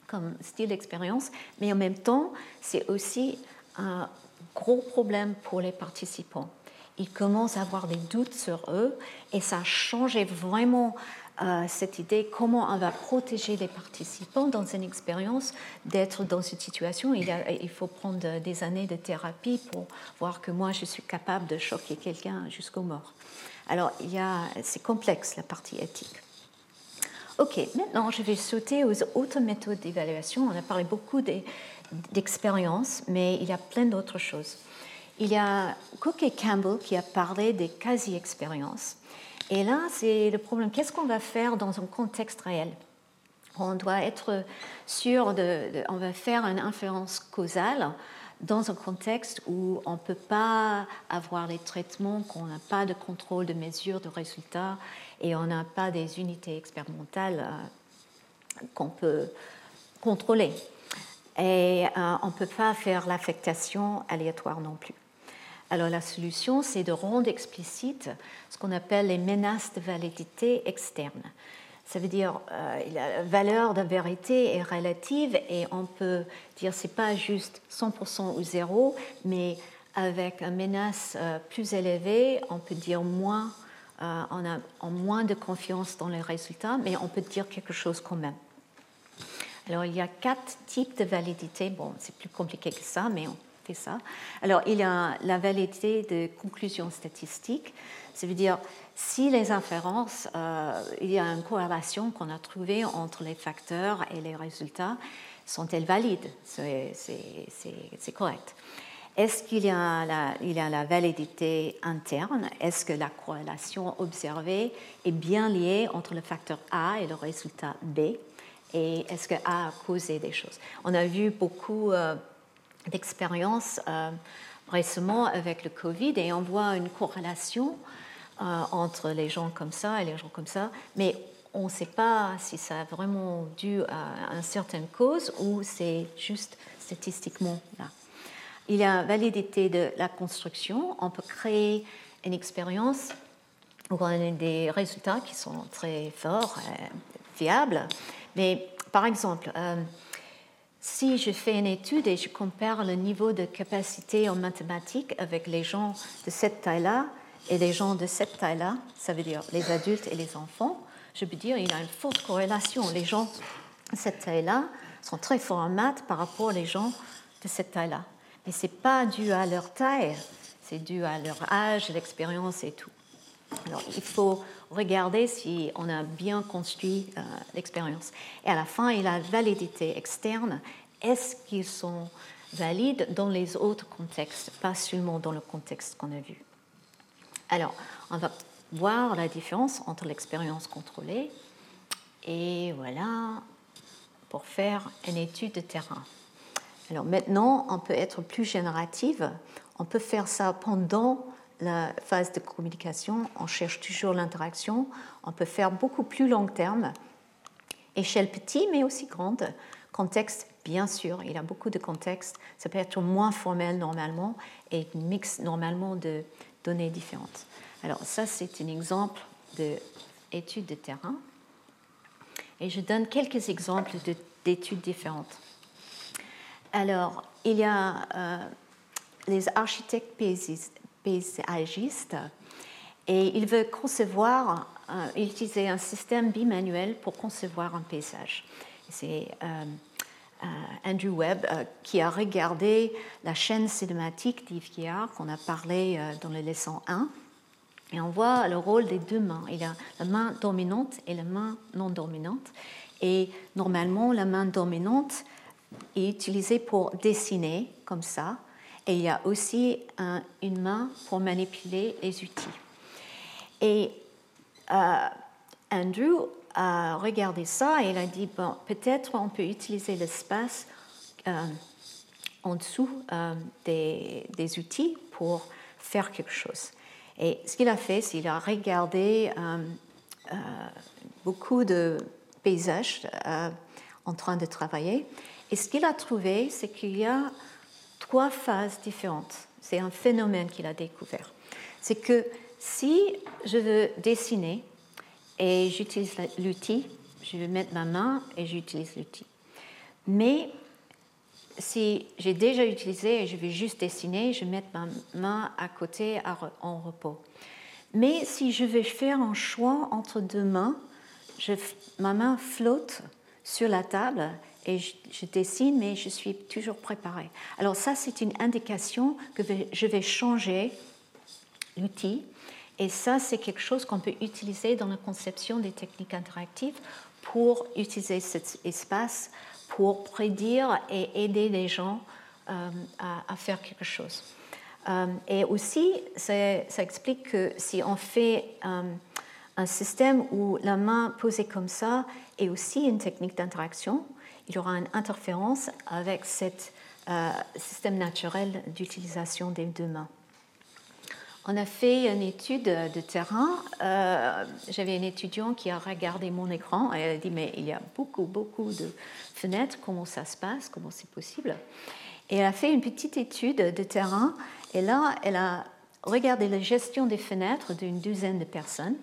comme style d'expérience, mais en même temps, c'est aussi un gros problème pour les participants. Ils commencent à avoir des doutes sur eux et ça a changé vraiment cette idée comment on va protéger les participants dans une expérience d'être dans cette situation. Il, faut prendre des années de thérapie pour voir que moi je suis capable de choquer quelqu'un jusqu'au mort. Alors il y a, c'est complexe la partie éthique. Ok, maintenant je vais sauter aux autres méthodes d'évaluation. On a parlé beaucoup d'expériences, mais il y a plein d'autres choses. Il y a Cook et Campbell qui a parlé des quasi-expériences. Et là, c'est le problème. Qu'est-ce qu'on va faire dans un contexte réel? On doit être sûr de, On va faire une inférence causale dans un contexte où on ne peut pas avoir les traitements, qu'on n'a pas de contrôle de mesure de résultats et on n'a pas des unités expérimentales euh, qu'on peut contrôler. Et euh, on ne peut pas faire l'affectation aléatoire non plus. Alors la solution, c'est de rendre explicite ce qu'on appelle les menaces de validité externe. Ça veut dire euh, la valeur de vérité est relative et on peut dire c'est pas juste 100% ou zéro, mais avec une menace euh, plus élevée, on peut dire moins, euh, on a moins de confiance dans les résultats, mais on peut dire quelque chose quand même. Alors il y a quatre types de validité. Bon, c'est plus compliqué que ça, mais on Alors, il y a la validité de conclusions statistiques. Ça veut dire, si les inférences, euh, il y a une corrélation qu'on a trouvée entre les facteurs et les résultats, sont-elles valides? C'est correct. Est-ce qu'il y, a la, il y a la validité interne? Est-ce que la corrélation observée est bien liée entre le facteur A et le résultat B? Et est-ce que A a causé des choses? On a vu beaucoup euh, d'expérience euh, récemment avec le Covid et on voit une corrélation euh, entre les gens comme ça et les gens comme ça, mais on ne sait pas si ça a vraiment dû à une certaine cause ou c'est juste statistiquement là. Il y a validité de la construction. On peut créer une expérience où on a des résultats qui sont très forts, euh, fiables. Mais par exemple, si je fais une étude et je compare le niveau de capacité en mathématiques avec les gens de cette taille-là et les gens de cette taille-là, ça veut dire les adultes et les enfants, je peux dire qu'il y a une forte corrélation. Les gens de cette taille-là sont très forts en maths par rapport aux gens de cette taille-là. Mais ce n'est pas dû à leur taille, c'est dû à leur âge, l'expérience et tout. Alors, il faut regarder si on a bien construit euh, l'expérience. Et à la fin, il a la validité externe. Est-ce qu'ils sont valides dans les autres contextes, pas seulement dans le contexte qu'on a vu? Alors, on va voir la différence entre l'expérience contrôlée et voilà, pour faire une étude de terrain. Alors maintenant, on peut être plus générative. On peut faire ça pendant la phase de communication, on cherche toujours l'interaction, on peut faire beaucoup plus long terme, échelle petite mais aussi grande, contexte bien sûr, il y a beaucoup de contextes, ça peut être moins formel normalement et mix normalement de données différentes. Alors ça c'est un exemple d'étude de terrain. Et je donne quelques exemples d'études différentes. Alors, il y a euh, les architectes paysagiste et il veut concevoir, euh, utiliser un système bimanuel pour concevoir un paysage. C'est euh, euh, Andrew Webb qui a regardé la chaîne cinématique d'Yves Guillard qu'on a parlé dans le leçon 1 et on voit le rôle des deux mains. Il a la main dominante et la main non dominante. Et normalement, la main dominante est utilisée pour dessiner comme ça, et il y a aussi une main pour manipuler les outils. Et euh, Andrew a regardé ça et il a dit, bon, peut-être on peut utiliser l'espace euh, en dessous euh, des, des, outils pour faire quelque chose. Et ce qu'il a fait, c'est qu'il a regardé beaucoup de paysage en train de travailler. Et ce qu'il a trouvé, c'est qu'il y a trois phases différentes. C'est un phénomène qu'il a découvert. C'est que si je veux dessiner et j'utilise l'outil, je vais mettre ma main et j'utilise l'outil. Mais si j'ai déjà utilisé et je vais juste dessiner, je vais mettre ma main à côté en repos. Mais si je vais faire un choix entre deux mains, ma main flotte sur la table et je, dessine, mais je suis toujours préparée. Alors ça, c'est une indication que je vais changer l'outil. Et ça, c'est quelque chose qu'on peut utiliser dans la conception des techniques interactives pour utiliser cet espace pour prédire et aider les gens euh, à, faire quelque chose. Euh, et aussi, ça, explique que si on fait euh, un système où la main posée comme ça est aussi une technique d'interaction, il y aura une interférence avec ce système naturel d'utilisation des deux mains. On a fait une étude de terrain. Euh, j'avais un étudiant qui a regardé mon écran et elle a dit Mais il y a beaucoup, beaucoup de fenêtres, comment ça se passe, comment c'est possible? Et elle a fait une petite étude de terrain et là, elle a regardé la gestion des fenêtres d'une douzaine de personnes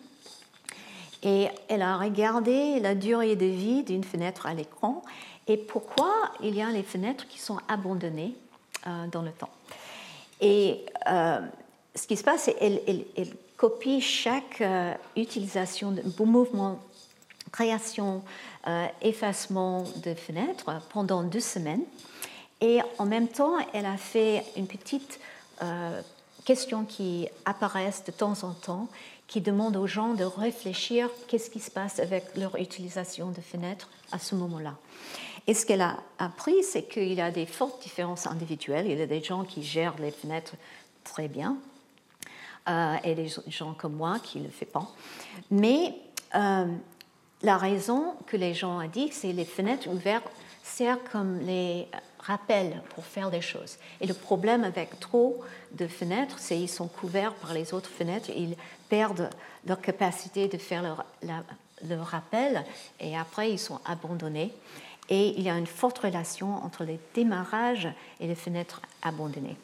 et elle a regardé la durée de vie d'une fenêtre à l'écran et pourquoi il y a les fenêtres qui sont abandonnées euh, dans le temps? Et euh, ce qui se passe, c'est qu'elle copie chaque euh, utilisation de mouvement, création, effacement de fenêtres pendant deux semaines. Et en même temps, elle a fait une petite question qui apparaît de temps en temps, qui demande aux gens de réfléchir qu'est-ce qui se passe avec leur utilisation de fenêtres à ce moment-là. Et ce qu'elle a appris, c'est qu'il y a des fortes différences individuelles. Il y a des gens qui gèrent les fenêtres très bien, euh, et des gens comme moi qui ne le font pas. Mais euh, la raison que les gens ont dit, c'est les fenêtres ouvertes servent comme les rappels pour faire des choses. Et le problème avec trop de fenêtres, c'est qu'ils sont couverts par les autres fenêtres, ils perdent leur capacité de faire leur, leur rappel et après ils sont abandonnés. Et il y a une forte relation entre les démarrages et les fenêtres abandonnées.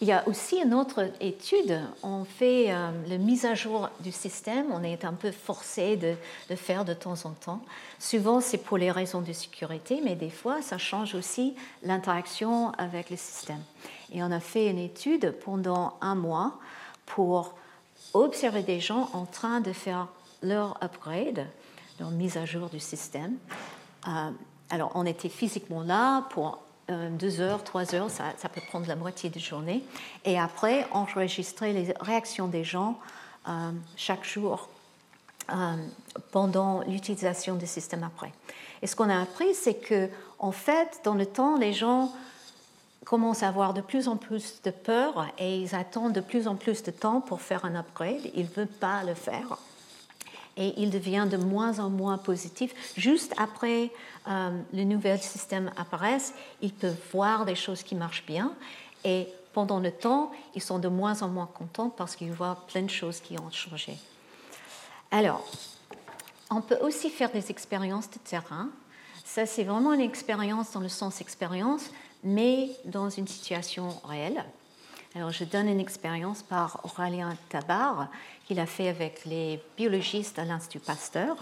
Il y a aussi une autre étude, on fait euh, la mise à jour du système, on est un peu forcé de le faire de temps en temps. Souvent c'est pour les raisons de sécurité, mais des fois ça change aussi l'interaction avec le système. Et on a fait une étude pendant un mois pour observer des gens en train de faire leur upgrade, leur mise à jour du système. Euh, alors on était physiquement là pour euh, deux heures, trois heures, ça, peut prendre la moitié de journée. Et après, enregistrer les réactions des gens euh, chaque jour pendant l'utilisation du système après. Et ce qu'on a appris, c'est que, en fait, dans le temps, les gens commencent à avoir de plus en plus de peur et ils attendent de plus en plus de temps pour faire un upgrade. Ils ne veulent pas le faire et il devient de moins en moins positif. Juste après euh, le nouvel système apparaisse, ils peuvent voir des choses qui marchent bien et pendant le temps, ils sont de moins en moins contents parce qu'ils voient plein de choses qui ont changé. Alors, on peut aussi faire des expériences de terrain. Ça, c'est vraiment une expérience dans le sens expérience, mais dans une situation réelle. Alors, je donne une expérience par Aurélien Tabar qu'il a fait avec les biologistes à l'Institut Pasteur.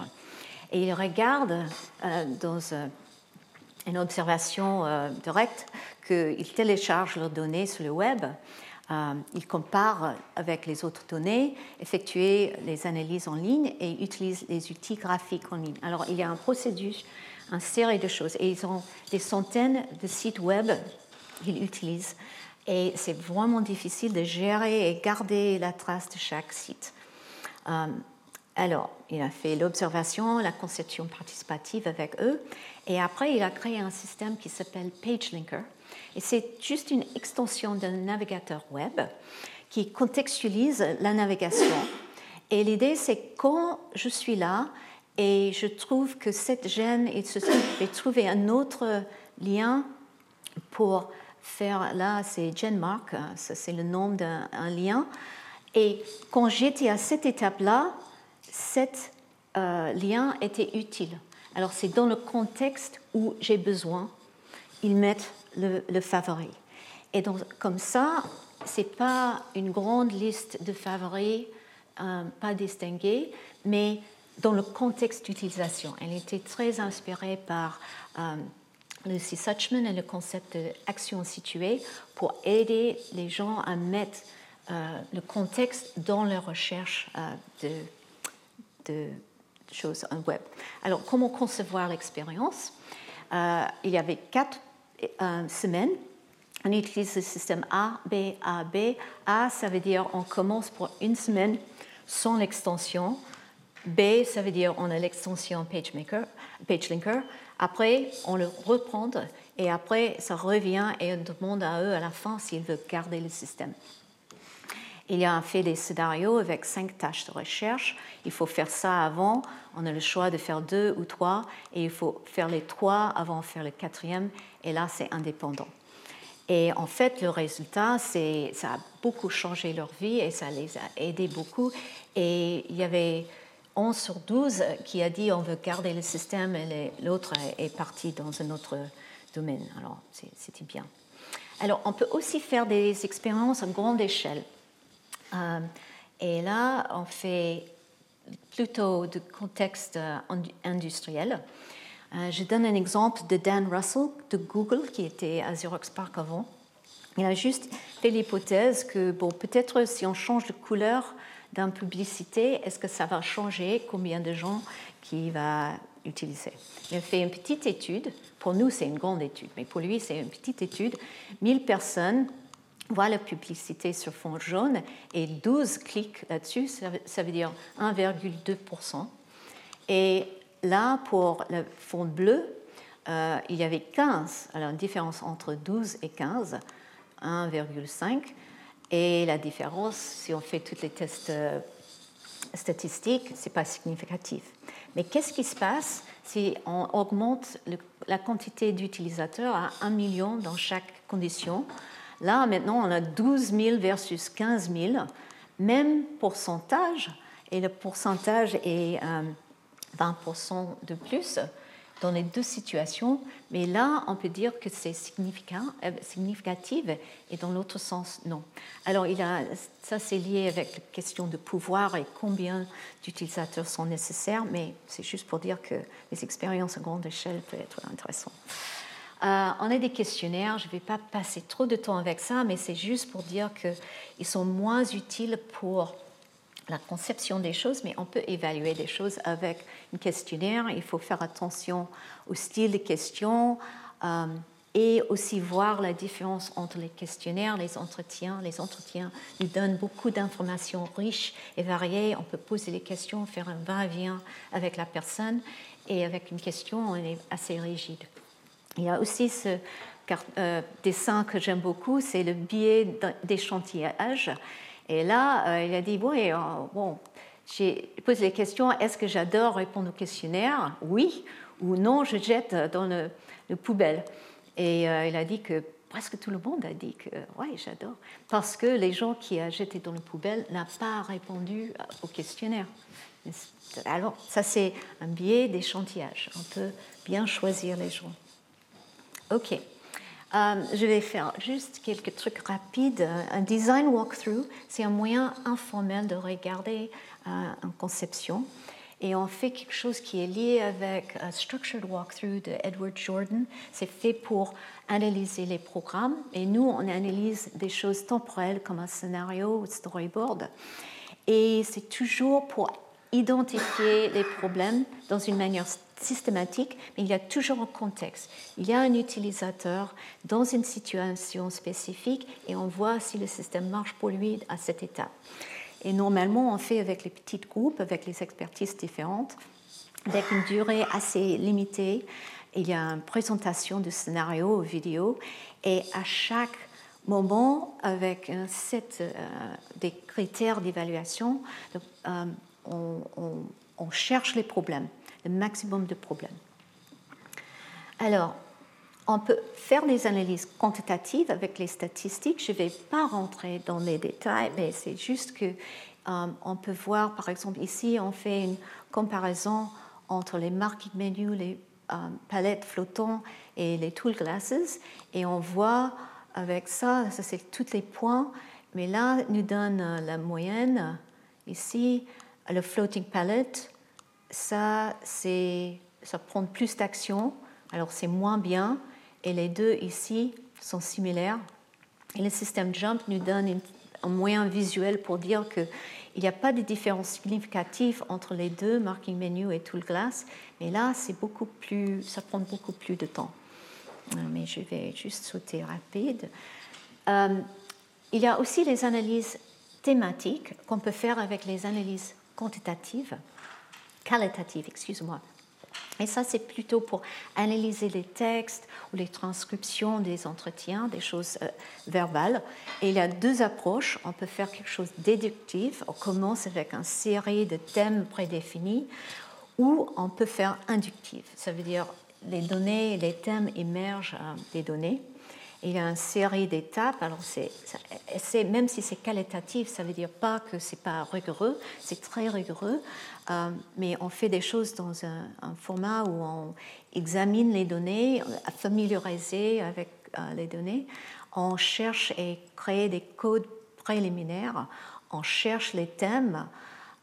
Et il regarde euh, dans euh, une observation euh, directe qu'ils téléchargent leurs données sur le web. ils comparent avec les autres données, effectuent les analyses en ligne et utilisent les outils graphiques en ligne. Alors, il y a un procédure, une série de choses. Et ils ont des centaines de sites web qu'ils utilisent et c'est vraiment difficile de gérer et garder la trace de chaque site. Euh, alors, il a fait l'observation, la conception participative avec eux, et après, il a créé un système qui s'appelle PageLinker. Et c'est juste une extension d'un navigateur web qui contextualise la navigation. Et l'idée, c'est quand je suis là et je trouve que cette gêne ceci, je vais trouver un autre lien pour faire là, c'est Genmark, hein, c'est le nom d'un lien. Et quand j'étais à cette étape-là, cette euh, lien était utile. Alors c'est dans le contexte où j'ai besoin, ils mettent le, favori. Et donc comme ça, c'est pas une grande liste de favoris, euh, pas distingués, mais dans le contexte d'utilisation. Elle était très inspirée par euh, Lucy Suchman et le concept d'action située pour aider les gens à mettre euh, le contexte dans leur recherche de, de, choses en web. Alors, comment concevoir l'expérience? Il y avait quatre semaines. On utilise le système A, B, A, B. A, ça veut dire on commence pour une semaine sans l'extension. B, ça veut dire on a l'extension PageMaker, PageLinker. Après, on le reprend et après, ça revient et on demande à eux à la fin s'ils veulent garder le système. Il y a fait des scénarios avec cinq tâches de recherche. Il faut faire ça avant. On a le choix de faire deux ou trois et il faut faire les trois avant de faire le quatrième. Et là, c'est indépendant. Et en fait, le résultat, c'est ça a beaucoup changé leur vie et ça les a aidés beaucoup. Et il y avait 11 sur 12 qui a dit on veut garder le système et l'autre est parti dans un autre domaine. Alors, c'était bien. Alors, on peut aussi faire des expériences à grande échelle. Euh, et là, on fait plutôt de contexte euh, industriel. Euh, je donne un exemple de Dan Russell de Google, qui était à Xerox Park avant. Il a juste fait l'hypothèse que, bon, peut-être si on change de couleur d'une publicité, est-ce que ça va changer combien de gens qui va utiliser? Il a fait une petite étude. Pour nous, c'est une grande étude, mais pour lui, c'est une petite étude. 1000 personnes voient la publicité sur fond jaune et 12 clics là-dessus, ça veut dire 1,2%. Et là, pour le fond bleu, euh, il y avait 15, alors une différence entre 12 et 15, 1,5. Et la différence, si on fait tous les tests euh, statistiques, ce n'est pas significatif. Mais qu'est-ce qui se passe si on augmente la quantité d'utilisateurs à 1 million dans chaque condition? Là, maintenant, on a 12 000 versus 15 000, même pourcentage, et le pourcentage est 20% euh, de plus dans les deux situations, mais là, on peut dire que c'est euh, significatif et dans l'autre sens, non. Alors, il a, ça, c'est lié avec la question de pouvoir et combien d'utilisateurs sont nécessaires, mais c'est juste pour dire que les expériences à grande échelle peuvent être intéressantes. Euh, on a des questionnaires, je ne vais pas passer trop de temps avec ça, mais c'est juste pour dire qu'ils sont moins utiles pour la conception des choses, mais on peut évaluer des choses avec un questionnaire. Il faut faire attention au style des questions euh, et aussi voir la différence entre les questionnaires, les entretiens. Les entretiens nous donnent beaucoup d'informations riches et variées. On peut poser les questions, faire un va-et-vient avec la personne, et avec une question, on est assez rigide. Il y a aussi ce euh, dessin que j'aime beaucoup, c'est le biais d'échantillage. Et là, euh, il a dit, bon, euh, bon j'ai posé les questions, est-ce que j'adore répondre aux questionnaires Oui ou non, je jette dans le, poubelle. Et il a dit que presque tout le monde a dit que oui, j'adore. Parce que les gens qui ont jeté dans le poubelle n'ont pas répondu au questionnaire. Alors, ça, c'est un biais d'échantillage. On peut bien choisir les gens. OK. Euh, je vais faire juste quelques trucs rapides. Un design walkthrough, c'est un moyen informel de regarder euh, une conception. Et on fait quelque chose qui est lié avec un Structured Walkthrough de Edward Jordan. C'est fait pour analyser les programmes. Et nous, on analyse des choses temporelles comme un scénario ou storyboard. Et c'est toujours pour identifier les problèmes dans une manière systématique, mais il y a toujours un contexte. Il y a un utilisateur dans une situation spécifique et on voit si le système marche pour lui à cette étape. Et normalement, on fait avec les petits groupes, avec les expertises différentes, avec une durée assez limitée. Il y a une présentation du scénario vidéo et à chaque moment, avec un set euh, des critères d'évaluation, euh, on cherche les problèmes le maximum de problèmes. Alors, on peut faire des analyses quantitatives avec les statistiques. Je ne vais pas rentrer dans les détails, mais c'est juste que euh, on peut voir, par exemple, ici, on fait une comparaison entre les marking menus, les euh, palettes flottantes et les tool glasses, et on voit avec ça, ça c'est tous les points, mais là, nous donne euh, la moyenne. Ici, le floating palette, ça, ça prend plus d'action, alors c'est moins bien, et les deux ici sont similaires. Et le système Jump nous donne un moyen visuel pour dire qu'il n'y a pas de différence significative entre les deux, Marking Menu et Tool Glass, mais là, c'est beaucoup plus, ça prend beaucoup plus de temps. Euh, mais je vais juste sauter rapide. Euh, il y a aussi les analyses thématiques qu'on peut faire avec les analyses quantitatives, qualitatives, excuse-moi. Et ça, c'est plutôt pour analyser les textes ou les transcriptions des entretiens, des choses euh, verbales. Et il y a deux approches. On peut faire quelque chose de déductif. On commence avec une série de thèmes prédéfinis ou on peut faire inductif. Ça veut dire les données, les thèmes émergent euh, des données. Il y a une série d'étapes. Alors, c'est, même si c'est qualitatif, ça ne veut dire pas que ce n'est pas rigoureux. C'est très rigoureux. Euh, mais on fait des choses dans un, format où on examine les données, familiariser avec euh, les données. On cherche et crée des codes préliminaires. On cherche les thèmes,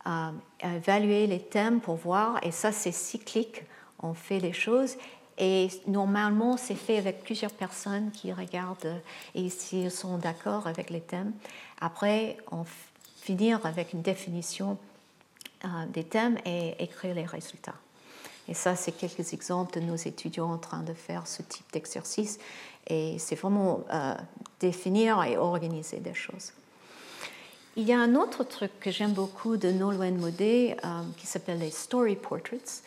euh, évaluer les thèmes pour voir. Et ça, c'est cyclique. On fait des choses. Et normalement, c'est fait avec plusieurs personnes qui regardent et s'ils sont d'accord avec les thèmes. Après, on finit avec une définition euh, des thèmes et écrire les résultats. Et ça, c'est quelques exemples de nos étudiants en train de faire ce type d'exercice. Et c'est vraiment euh, définir et organiser des choses. Il y a un autre truc que j'aime beaucoup de Nolwenn Modé euh, qui s'appelle les story portraits.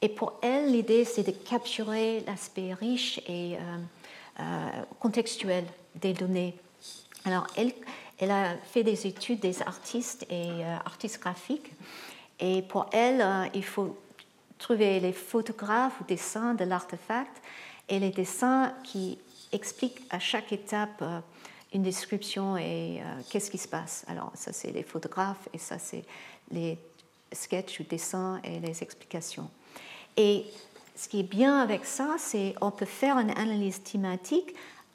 Et pour elle, l'idée, c'est de capturer l'aspect riche et contextuel des données. Alors, elle, elle a fait des études des artistes et artistes graphiques et pour elle, euh, il faut trouver les photographes ou dessins de l'artefact et les dessins qui expliquent à chaque étape euh, une description et euh, qu'est-ce qui se passe. Alors ça c'est les photographes et ça c'est les sketchs ou dessins et les explications. Et ce qui est bien avec ça, c'est qu'on peut faire une analyse thématique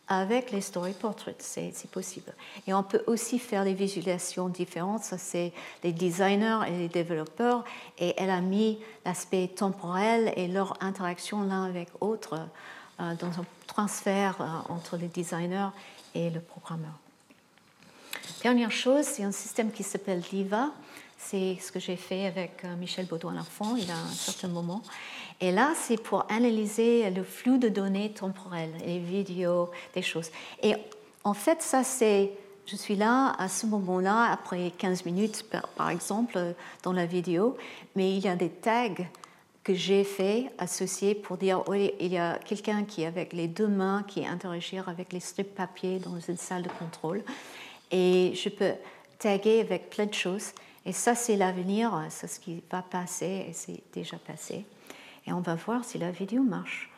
avec les story portraits, c'est possible. Et on peut aussi faire des visualisations différentes, ça c'est les designers et les développeurs, et elle a mis l'aspect temporel et leur interaction l'un avec l'autre euh, dans un transfert euh, entre les designers et le programmeur. Dernière chose, c'est un système qui s'appelle DIVA. C'est ce que j'ai fait avec euh, Michel Baudouin-Lafont il y a un certain moment. Et là, c'est pour analyser le flux de données temporelles, les vidéos, des choses. Et en fait, ça, c'est. Je suis là à ce moment-là, après 15 minutes, par, exemple, dans la vidéo, mais il y a des tags que j'ai fait associés pour dire oui, il y a quelqu'un qui, avec les deux mains, qui interagit avec les strips papier dans une salle de contrôle. Et je peux taguer avec plein de choses. Et ça, c'est l'avenir, c'est ce qui va passer et c'est déjà passé. Et on va voir si la vidéo marche.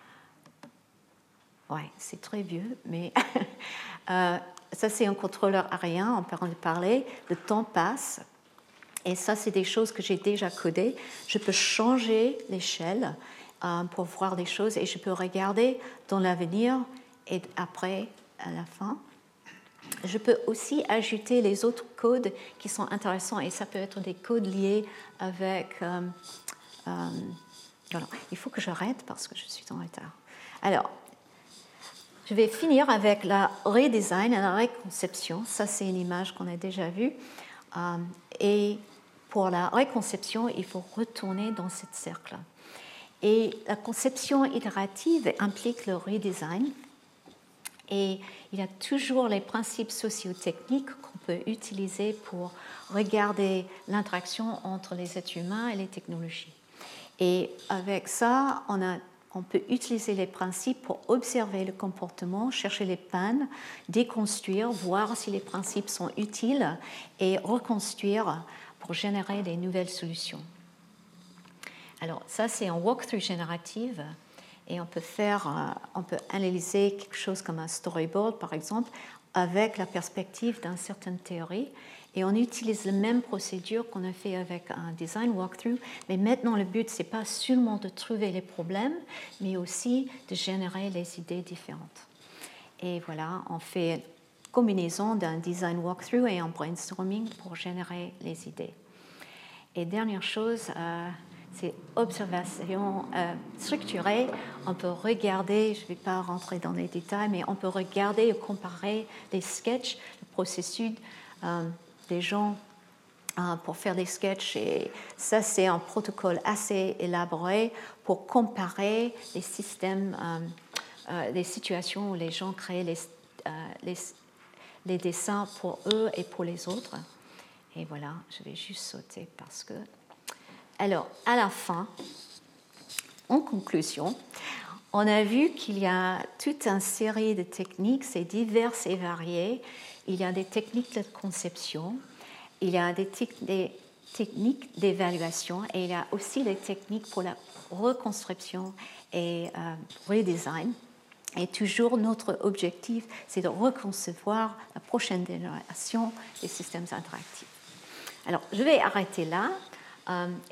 Ouais, c'est très vieux, mais euh, ça c'est un contrôleur aérien, on peut en parler. Le temps passe. Et ça, c'est des choses que j'ai déjà codées. Je peux changer l'échelle euh, pour voir des choses et je peux regarder dans l'avenir et après, à la fin. Je peux aussi ajouter les autres codes qui sont intéressants et ça peut être des codes liés avec euh, il faut que j'arrête parce que je suis en retard. Alors, je vais finir avec la redesign la reconception. Ça, c'est une image qu'on a déjà vue. Euh, et pour la reconception, il faut retourner dans ce cercle. Et la conception itérative implique le redesign. Et il y a toujours les principes sociotechniques qu'on peut utiliser pour regarder l'interaction entre les êtres humains et les technologies. Et avec ça, on, a, on peut utiliser les principes pour observer le comportement, chercher les pannes, déconstruire, voir si les principes sont utiles et reconstruire pour générer des nouvelles solutions. Alors ça, c'est un walkthrough générative. Et on peut faire, on peut analyser quelque chose comme un storyboard par exemple avec la perspective d'une certaine théorie et on utilise la même procédure qu'on a fait avec un design walkthrough, mais maintenant le but, c'est pas seulement de trouver les problèmes, mais aussi de générer les idées différentes. Et voilà, on fait combinaison d'un design walkthrough et un brainstorming pour générer les idées. Et dernière chose, euh, c'est observation euh, structurée. On peut regarder, je ne vais pas rentrer dans les détails, mais on peut regarder et comparer les sketchs, le processus euh, des gens hein, pour faire des sketchs. Et ça, c'est un protocole assez élaboré pour comparer les systèmes, euh, euh, les situations où les gens créent euh, les, les, dessins pour eux et pour les autres. Et voilà, je vais juste sauter parce que. Alors, à la fin, en conclusion, on a vu qu'il y a toute une série de techniques, c'est diverses et variées, il y a des techniques de conception, il y a des, techniques d'évaluation et il y a aussi des techniques pour la reconstruction et euh, redesign. Et toujours notre objectif, c'est de reconcevoir la prochaine génération des systèmes interactifs. Alors, je vais arrêter là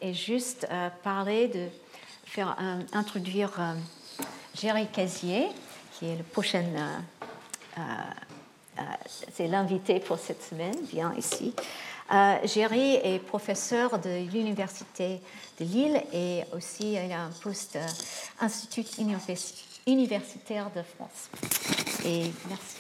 et juste euh, parler de faire introduire Géry Casier, qui est le prochain euh, c'est l'invité pour cette semaine, vient ici. Euh, Géry est professeur de l'Université de Lille et aussi il a un poste euh, Institut universitaire de France. Et merci.